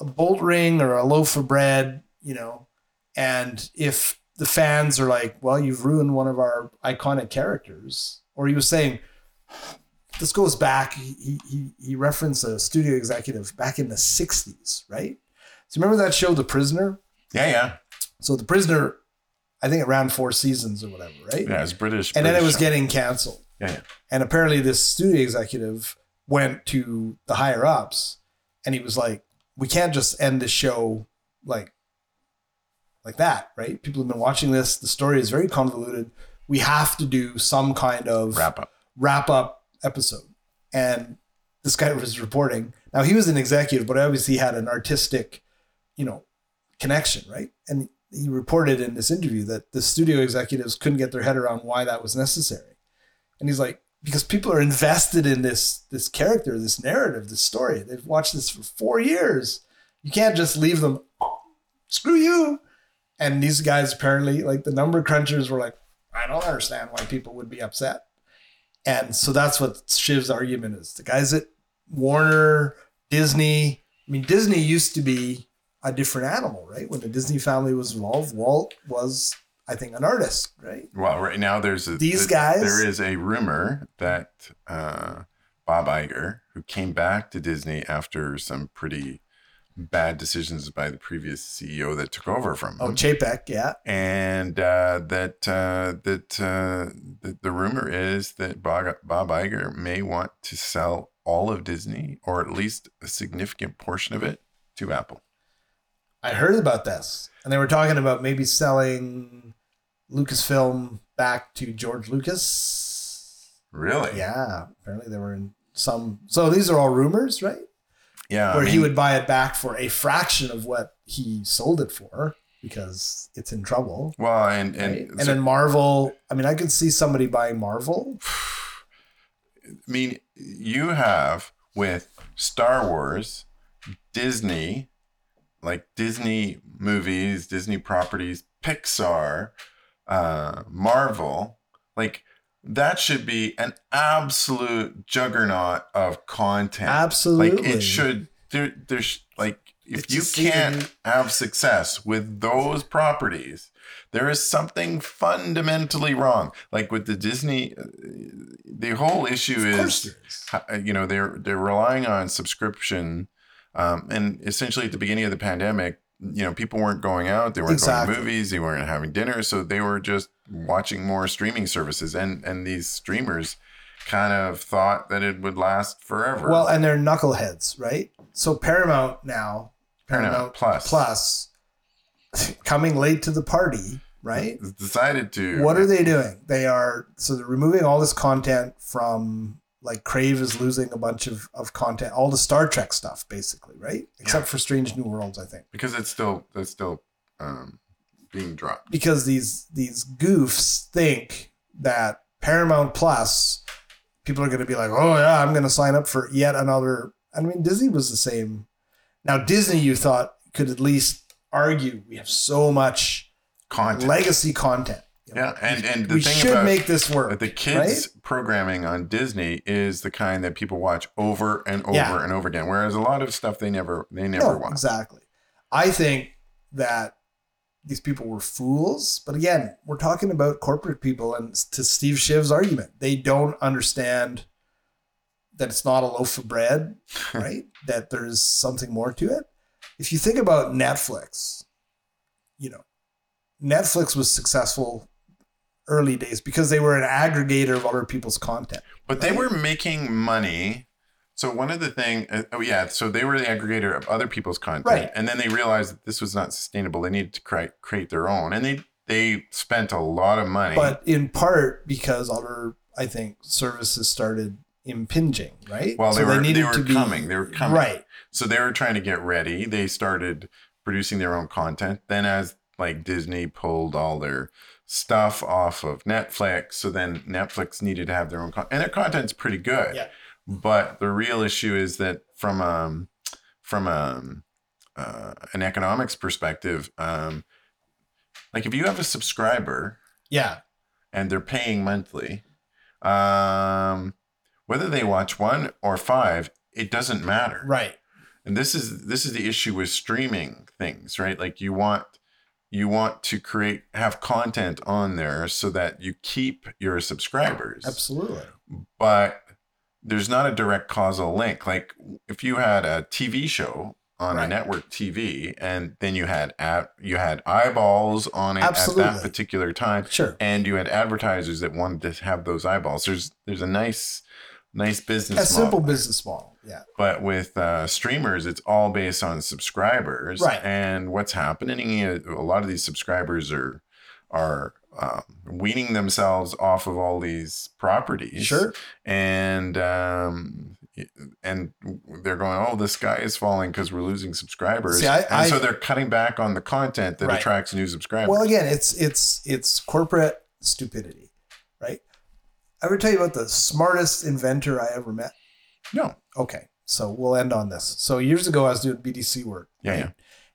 a bolt ring or a loaf of bread, you know. And if the fans are like, well, you've ruined one of our iconic characters, or he was saying, this goes back, he, he, he referenced a studio executive back in the 60s, right? So remember that show, The Prisoner? Yeah, yeah. So The Prisoner, I think it ran four seasons or whatever, right? Yeah, it's British. and then it was show. getting canceled. Yeah, yeah. And apparently, this studio executive went to the higher ups, and he was like, "We can't just end the show like like that, right? People have been watching this. The story is very convoluted. We have to do some kind of wrap up. wrap up episode." And this guy was reporting. Now he was an executive, but obviously he had an artistic, you know, connection, right? And he reported in this interview that the studio executives couldn't get their head around why that was necessary. And he's like, because people are invested in this this character, this narrative, this story. They've watched this for four years. You can't just leave them. Screw you. And these guys apparently, like the number crunchers, were like, I don't understand why people would be upset. And so that's what Shiv's argument is. The guys at Warner, Disney. I mean, Disney used to be a different animal, right? When the Disney family was involved, Walt was, I think, an artist, right? Well, right now there's a, These th- guys- There is a rumor that uh, Bob Iger, who came back to Disney after some pretty bad decisions by the previous CEO that took over from him, Oh, Chapek, yeah. and uh, that uh, that uh, the, the rumor is that Bob, Bob Iger may want to sell all of Disney, or at least a significant portion of it, to Apple. I heard about this, and they were talking about maybe selling Lucasfilm back to George Lucas. Really? Yeah, apparently they were in some. So these are all rumors, right? Yeah. I Where he would buy it back for a fraction of what he sold it for because it's in trouble. Well, and and, right? And so- then Marvel. I mean, I could see somebody buying Marvel. I mean, you have with Star Wars, Disney, like Disney movies, Disney properties, Pixar, uh, Marvel, like that should be an absolute juggernaut of content. Absolutely. Like it should. There, there's like if It's you can't have success with those properties, there is something fundamentally wrong. Like with the Disney, uh, the whole issue is is. uh, you know they're they're relying on subscription um, and essentially at the beginning of the pandemic you know people weren't going out they weren't Exactly. going to movies they weren't having dinner so they were just watching more streaming services and and these streamers kind of thought that it would last forever Well, and they're knuckleheads, right? So Paramount now, Paramount Plus. Plus, coming late to the party, right? decided to What are they doing? They are so they're removing all this content from like Crave is losing a bunch of, of content, all the Star Trek stuff, basically, right? Except for Strange New Worlds, I think. because it's still it's still um, being dropped Because these these goofs think that Paramount Plus, people are gonna be like, Oh yeah, I'm gonna sign up for yet another I mean, Disney was the same. Now, Disney, you thought could at least argue we have so much Content. legacy content. Yeah, and and the we thing should about make this work. The kids programming on Disney is the kind that people watch over and over Yeah. and over again. Whereas a lot of stuff they never they never no, watch. exactly. I think that these people were fools, but again, we're talking about corporate people, and to Steve Shiv's argument, they don't understand that it's not a loaf of bread, right? that there's something more to it. If you think about Netflix, you know, Netflix was successful early days because they were an aggregator of other people's content. But they were making money. So one of the thing, uh, oh yeah, so they were the aggregator of other people's content, Right. and then they realized that this was not sustainable. They needed to create create their own, and they they spent a lot of money. but in part because other I think services started impinging, right? well, they were they, needed were to be- coming. They were coming. right. So they were trying to get ready. They started producing their own content. Then as like Disney pulled all their stuff off of Netflix, so then Netflix needed to have their own content. And their content's pretty good. Yeah. But the real issue is that from um from um uh, an economics perspective, um like if you have a subscriber Yeah, and they're paying monthly, um whether they watch one or five, it doesn't matter right. and this is this is the issue with streaming things right like you want you want to create have content on there so that you keep your subscribers Absolutely. but there's not a direct causal link like if you had a tv show on a network tv and then you had ad, you had eyeballs on it at that particular time Sure. and you had advertisers that wanted to have those eyeballs there's there's a nice nice business A simple business model. Yeah. but with uh, streamers it's all based on subscribers Right. and what's happening a lot of these subscribers are are um, weaning themselves off of all these properties Sure. and um, and they're going oh the sky is falling because we're losing subscribers See, I- and I- so they're cutting back on the content that Right. attracts new subscribers Well, again, it's it's it's corporate stupidity, ever tell you about the smartest inventor I ever met? no Okay, so we'll end on this. So years ago, I was doing BDC work. yeah right? yeah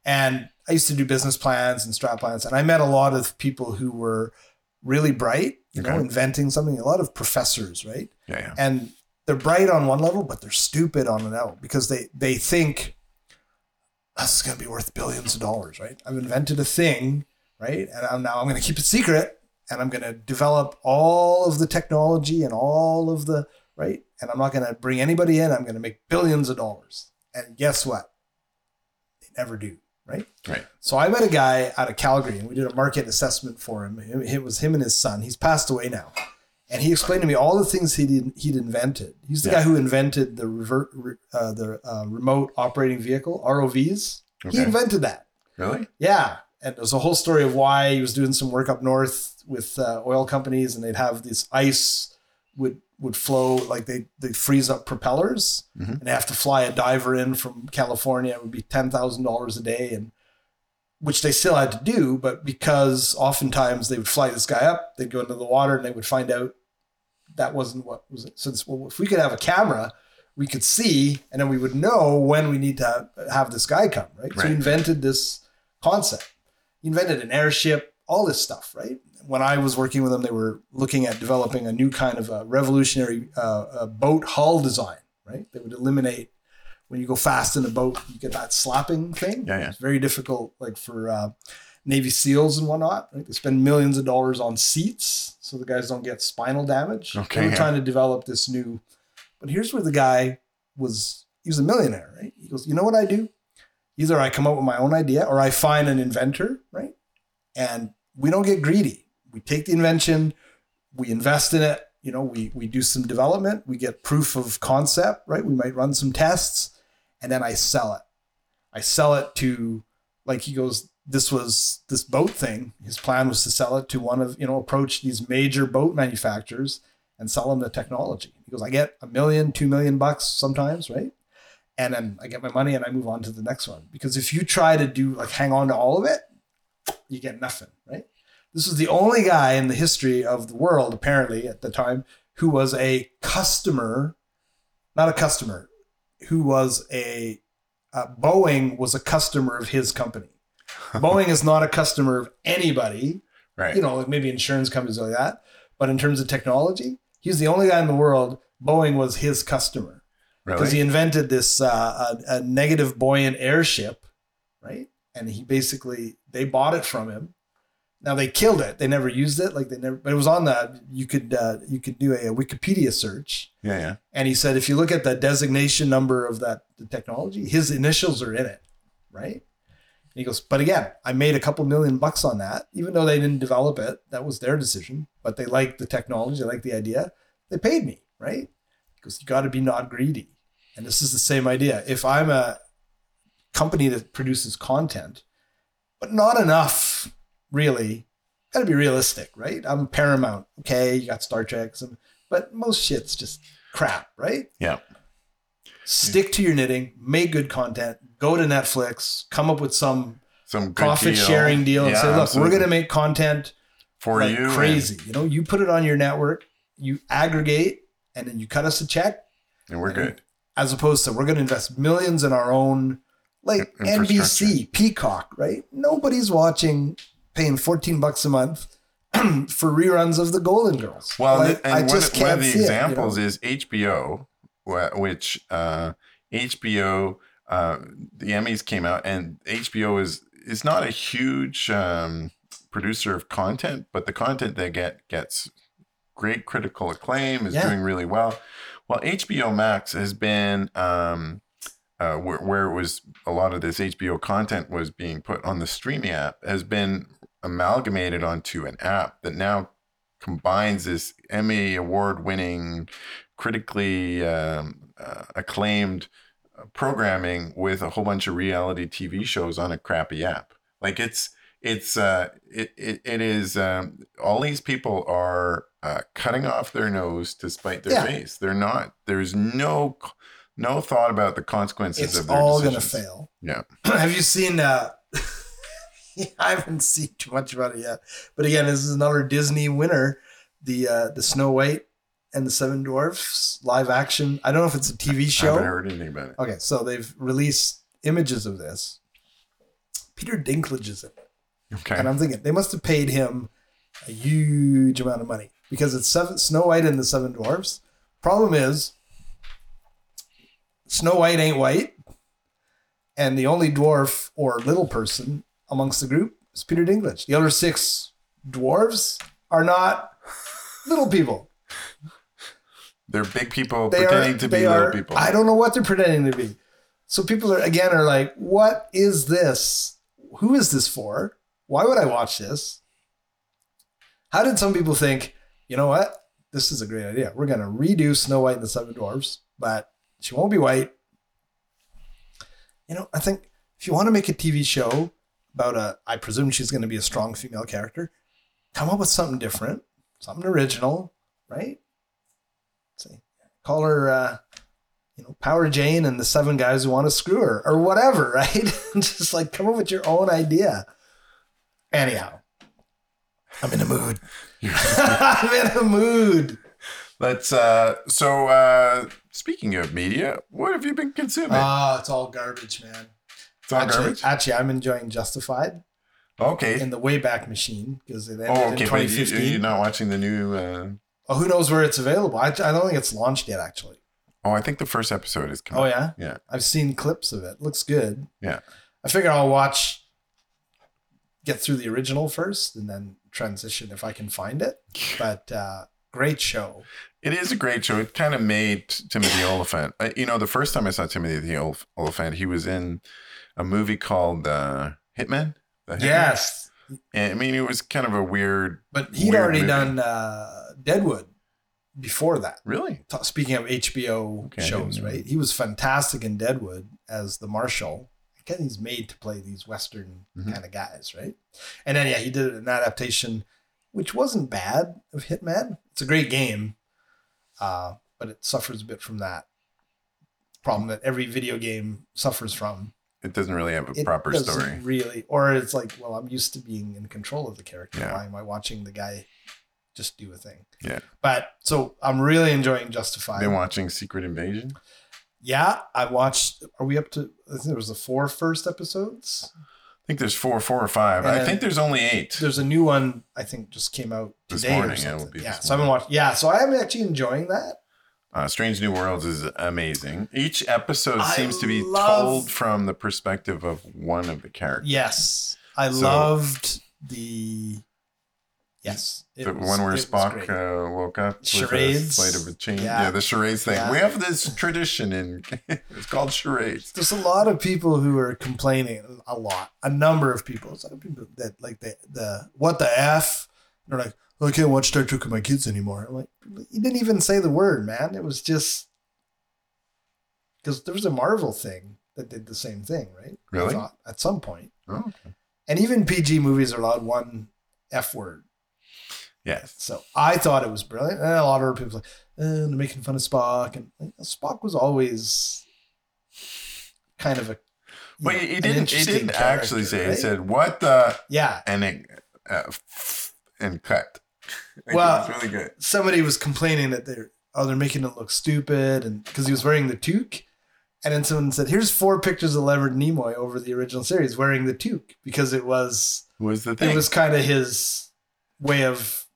And I used to do business plans and strat plans, and I met a lot of people who were really bright, you know, inventing something. A lot of professors, right? yeah yeah and they're bright on one level, but they're stupid on another because they they think this is going to be worth billions of dollars, right? I've invented a thing, right? And I'm now I'm going to keep it secret, and I'm going to develop all of the technology and all of the right, and I'm not going to bring anybody in. I'm going to make billions of dollars, and guess what? They never do, right? right So I met a guy out of Calgary, and we did a market assessment for him. It was him and his son. He's passed away now, and he explained to me all the things he'd he'd invented. He's the Yeah. guy who invented the revert uh, the uh, remote operating vehicle ROVs. He invented that. really Yeah, and there's a whole story of why he was doing some work up north with uh, oil companies, and they'd have this ice would would flow like they they freeze up propellers, Mhm. and they have to fly a diver in from California. It would be ten thousand dollars a day, and which they still had to do, but because oftentimes they would fly this guy up, they'd go into the water, and they would find out that wasn't what was it. So this, well, if we could have a camera, we could see, and then we would know when we need to have, have this guy come, right? So he invented this concept. Invented an airship, all this stuff, right? When I was working with them, they were looking at developing a new kind of a revolutionary uh, uh boat hull design, right? They would eliminate when you go fast in a boat, you get that slapping thing. Yeah, yeah. It's very difficult, like for uh, Navy SEALs and whatnot. Right? They spend millions of dollars on seats so the guys don't get spinal damage. Okay, They were yeah. trying to develop this new. But here's where the guy was. He was a millionaire, right? He goes, you know what I do? Either I come up with my own idea, or I find an inventor, right? And we don't get greedy. We take the invention, we invest in it. You know, we we do some development, we get proof of concept, right? We might run some tests, and then I sell it. I sell it to, like he goes, this was this boat thing. His plan was to sell it to one of, you know, approach these major boat manufacturers and sell them the technology. He goes, I get a million, two million bucks sometimes, right? And then I get my money and I move on to the next one. Because if you try to do like hang on to all of it, you get nothing, right? This was the only guy in the history of the world, apparently at the time, who was a customer, not a customer, who was a uh, Boeing was a customer of his company. Boeing is not a customer of anybody, right. you know, like maybe insurance companies like that. But in terms of technology, he's the only guy in the world. Boeing was his customer because really? he invented this uh, a, a negative buoyant airship, right? And he basically they bought it from him. Now they killed it. They never used it. Like they never. But it was on the you could uh, you could do a, a Wikipedia search. yeah, yeah. And he said if you look at the designation number of that the technology, his initials are in it, right? And he goes, but again, I made a couple million bucks on that, even though they didn't develop it. That was their decision. But they liked the technology, they liked the idea. They paid me, right? Because you got to be not greedy. And this is the same idea. If I'm a company that produces content, but not enough, really, got to be realistic, right? I'm Paramount. Okay, you got Star Trek, some, but most shit's just crap, right? Yeah. Stick to your knitting, make good content, go to Netflix, come up with some Some profit deal. sharing deal and say, look, absolutely. we're going to make content for like you. crazy. You know, you put it on your network, you aggregate, and then you cut us a check, And, and we're good. As opposed to we're going to invest millions in our own, like NBC, Peacock, right? Nobody's watching, paying 14 bucks a month for reruns of the Golden Girls. Well, Like, and I one, just one of the see it, you know? examples is HBO, which uh, HBO, uh, the Emmys came out, and HBO is is not a huge um, producer of content, but the content they get gets great critical acclaim, is Yeah. doing really well. Well, HBO Max has been um, uh, where, where it was a lot of this HBO content was being put on the streaming app has been amalgamated onto an app that now combines this Emmy award winning, critically um, uh, acclaimed uh, programming with a whole bunch of reality TV shows on a crappy app. Like it's it's uh it it, it is um, all these people are uh, cutting off their nose to spite their Yeah. face. They're not. There's no no thought about the consequences It's of their all going to fail. Yeah. Have you seen? Uh, I haven't seen too much about it yet, but again, this is another Disney winner. The uh, the Snow White and the Seven Dwarfs live action. I don't know if it's a TV show. I haven't heard anything about it. Okay, so they've released images of this. Peter Dinklage is in it, Okay. and I'm thinking they must have paid him a huge amount of money because it's seven, Snow White and the Seven Dwarfs. Problem is, Snow White ain't white, and the only dwarf or little person amongst the group is Peter Dinklage. The other six dwarves are not little people. They're big people They pretending are. to be they little people. I don't know what they're pretending to be. So people are again are like, "What is this? Who is this for? Why would I watch this?" How did some people think? You know what? This is a great idea. We're gonna redo Snow White and the Seven Dwarfs, but she won't be white. You know, I think if you want to make a TV show about a, I presume she's going to be a strong female character, come up with something different, something original, right? Say, call her, uh, you know, Power Jane and the seven guys who want to screw her or whatever, right? Just like come up with your own idea. Anyhow, I'm in a mood. I'm in a mood. Let's uh so uh speaking of media, what have you been consuming? Oh, it's all garbage, man. it's all actually, garbage. actually, I'm enjoying Justified Okay. in the Wayback Machine because it ended Oh, in okay, but you, 2015. you're not watching the new uh well, who knows where it's available? I, I don't think it's launched yet, actually. Oh, I think the first episode is coming. Oh, yeah? Yeah. I've seen clips of it. Looks good. Yeah. I figure I'll watch, get through the original first and then transition if I can find it. But uh, great show. It is a great show. It kind of made Timothy Olyphant. Uh, you know, the first time I saw Timothy Olyphant, he was in a movie called uh, Hitman. The Hitman? Yes. And, I mean, it was kind of a weird. But he'd Weird already movie. done uh, Deadwood before that. Really? Speaking of HBO Okay, shows, right? He was fantastic in Deadwood as the marshal. He's made to play these Western Mhm. kind of guys, right? And then, yeah, he did an adaptation, which wasn't bad of Hitman. It's a great game, uh, but it suffers a bit from that problem that every video game suffers from. It doesn't really have a It proper story. Really, or it's like, well, I'm used to being in control of the character. Yeah. Why am I watching the guy just do a thing? Yeah. But so I'm really enjoying Justified. Been watching Secret Invasion. Yeah, I watched. Are we up to? I think there was the four first episodes. I think there's four, four or five. And I think there's only eight. There's a new one. I think just came out This today morning, or yeah, it be Yeah, so I've been watching. Yeah, so I am actually enjoying that. Uh, Strange New Worlds is amazing. Each episode I seems to be love- told from the perspective of one of the characters. Yes, I So- loved the. Yes, The was- one where Spock uh, woke up with a Charades. of a chain. Yeah. Yeah, the charades thing. Yeah. We have this tradition in it's called charades. There's a lot of people who are complaining. A lot, a number of people. Some people that like the the what the f. They're like, oh, I can't watch Star Trek with my kids anymore. I'm like, you didn't even say the word, man. It was just because there was a Marvel thing that did the same thing, right? Really? at some point, Oh, okay. and even PG movies are allowed one f word. Yes. So I thought it was brilliant. And a lot of people were like, uh, they're making fun of Spock. And like, Spock was always kind of a. But know, he, didn't. He didn't actually say. character, He said, "What the?" Yeah. and it uh, and cut. Like, Well- really good. Somebody was complaining that they're, oh, they're making it look stupid. And because he was wearing the toque. And then someone said, here's four pictures of Leonard Nimoy over the original series wearing the toque because it was, Was the thing? it was kind of his way of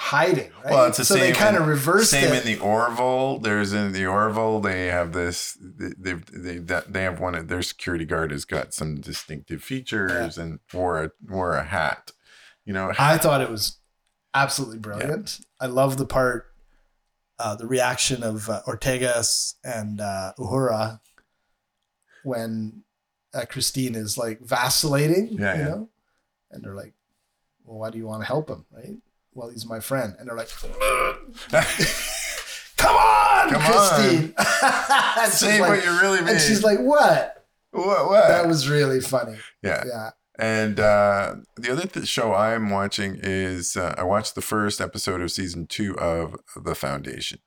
hiding, right? Well, it's the so they same kind of reversed Same it. in the Orville. There's in the Orville. They have this. They they they, they have one of their security guard has got some distinctive features and wore a wore a hat. You know, I thought it was absolutely brilliant. I love the part, uh, the reaction of uh, Ortegas and uh, Uhura when uh, Christine is like vacillating, Yeah, you yeah. know, and they're like, "Well, why do you want to help him?" Right? Well, he's my friend, and they're like, "Come on, Come Christine!" She's say like- what you really mean. and she's like, "What?" what? What? That was really funny. yeah. Yeah. And uh, the other th- show I'm watching is uh, I watched the first episode of season two of The Foundation.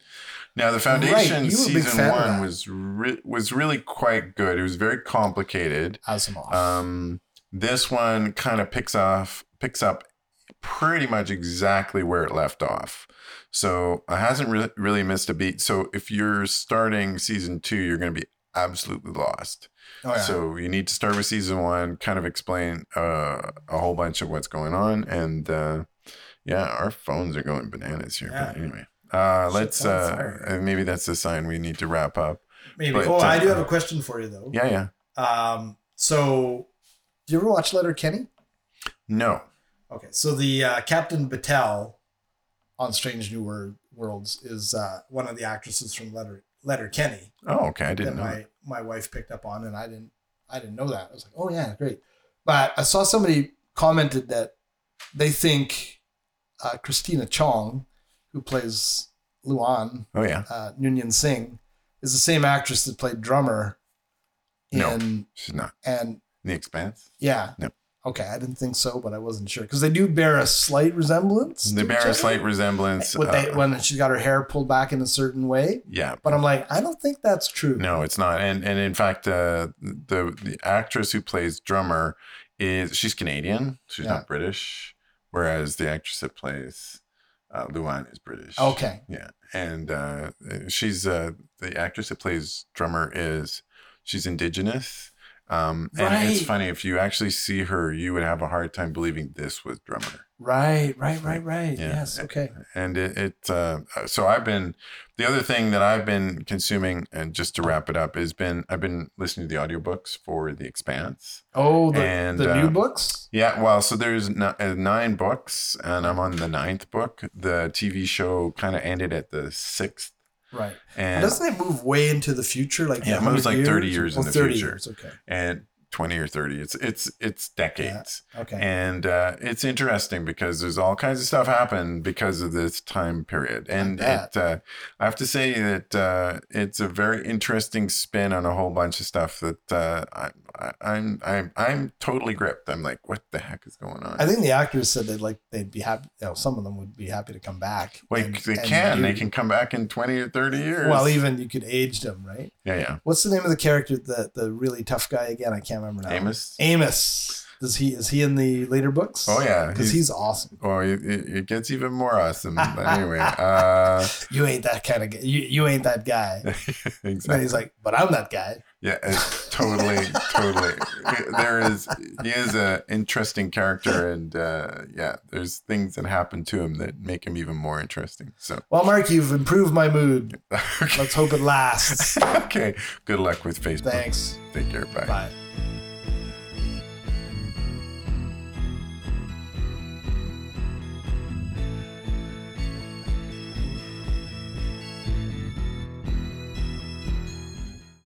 Now, The Foundation you were a big season one was re- was really quite good. It was very complicated. Asimov. Um, this one kind of picks off picks up pretty much exactly where it left off. So it hasn't re- really missed a beat. So if you're starting season two, you're going to be absolutely lost. oh, yeah. So you need to start with season one, kind of explain uh, a whole bunch of what's going on, and uh, yeah, our phones are going bananas here. But anyway, uh, let's uh, uh, maybe that's a sign we need to wrap up. Maybe. but, oh, I do uh, have a question for you though. Yeah, yeah. Um, so do you ever watch Letterkenny? No. Okay, so the uh, Captain Batel on Strange New Wor- Worlds is uh, one of the actresses from Letter Letterkenny Oh, okay. I didn't know. my that. my wife picked up on, and I didn't I didn't know that. I was like, oh yeah, great. But I saw somebody commented that they think uh, Christina Chong, who plays La'an, Oh, yeah. uh, Noonien-Singh, is the same actress that played drummer in No. She's not. and The Expanse. Yeah. No. Okay, I didn't think so, but I wasn't sure because they do bear a slight resemblance. They bear a slight resemblance. When, they, uh, when she's got her hair pulled back in a certain way, yeah. but I'm like, I don't think that's true. No, it's not. And and in fact, uh, the the actress who plays drummer is she's Canadian. She's Yeah. not British. Whereas the actress that plays uh, La'an is British. Okay. Yeah, and uh, she's uh, the actress that plays drummer is she's Indigenous. Um, and it's funny if you actually see her, you would have a hard time believing this was drummer. Right, right, right, right. Yeah. Yes. Okay. and it, it uh, so i've been the other thing that i've been consuming and just to wrap it up has been i've been listening to the audiobooks for the expanse Oh, the, And, the uh, new books. yeah well so there's n- uh, nine books and i'm on the ninth book the tv show kind of ended at the sixth Right. and Doesn't it move way into the future? Like Yeah, it moves like 30 years in Oh, the 30 future. Years. Okay. and 20 or 30 it's it's it's decades Okay. and uh, it's interesting because there's all kinds of stuff happen because of this time period and it uh, i have to say that uh, it's a very interesting spin on a whole bunch of stuff that uh, I, I, i'm i'm i'm totally gripped i'm like what the heck is going on I think the actors said they'd like they'd be happy. You know, some of them would be happy to come back. like and- they and can they can come back in 20 or 30 years Well, even you could age them, right? yeah yeah What's the name of the character? The the really tough guy again? I can't remember now. amos Amos. Does he is he in the later books? Oh yeah, because he's, awesome. Oh, it, it gets even more awesome. But anyway, uh, You ain't that kind of guy. You you ain't that guy. And exactly. he's like, but I'm that guy. Yeah, totally, totally. There is he is a interesting character, and uh, yeah, there's things that happen to him that make him even more interesting. So, Well, Mark, you've improved my mood. okay, Let's hope it lasts. okay. Good luck with Facebook. Thanks. Take care. Bye. Bye.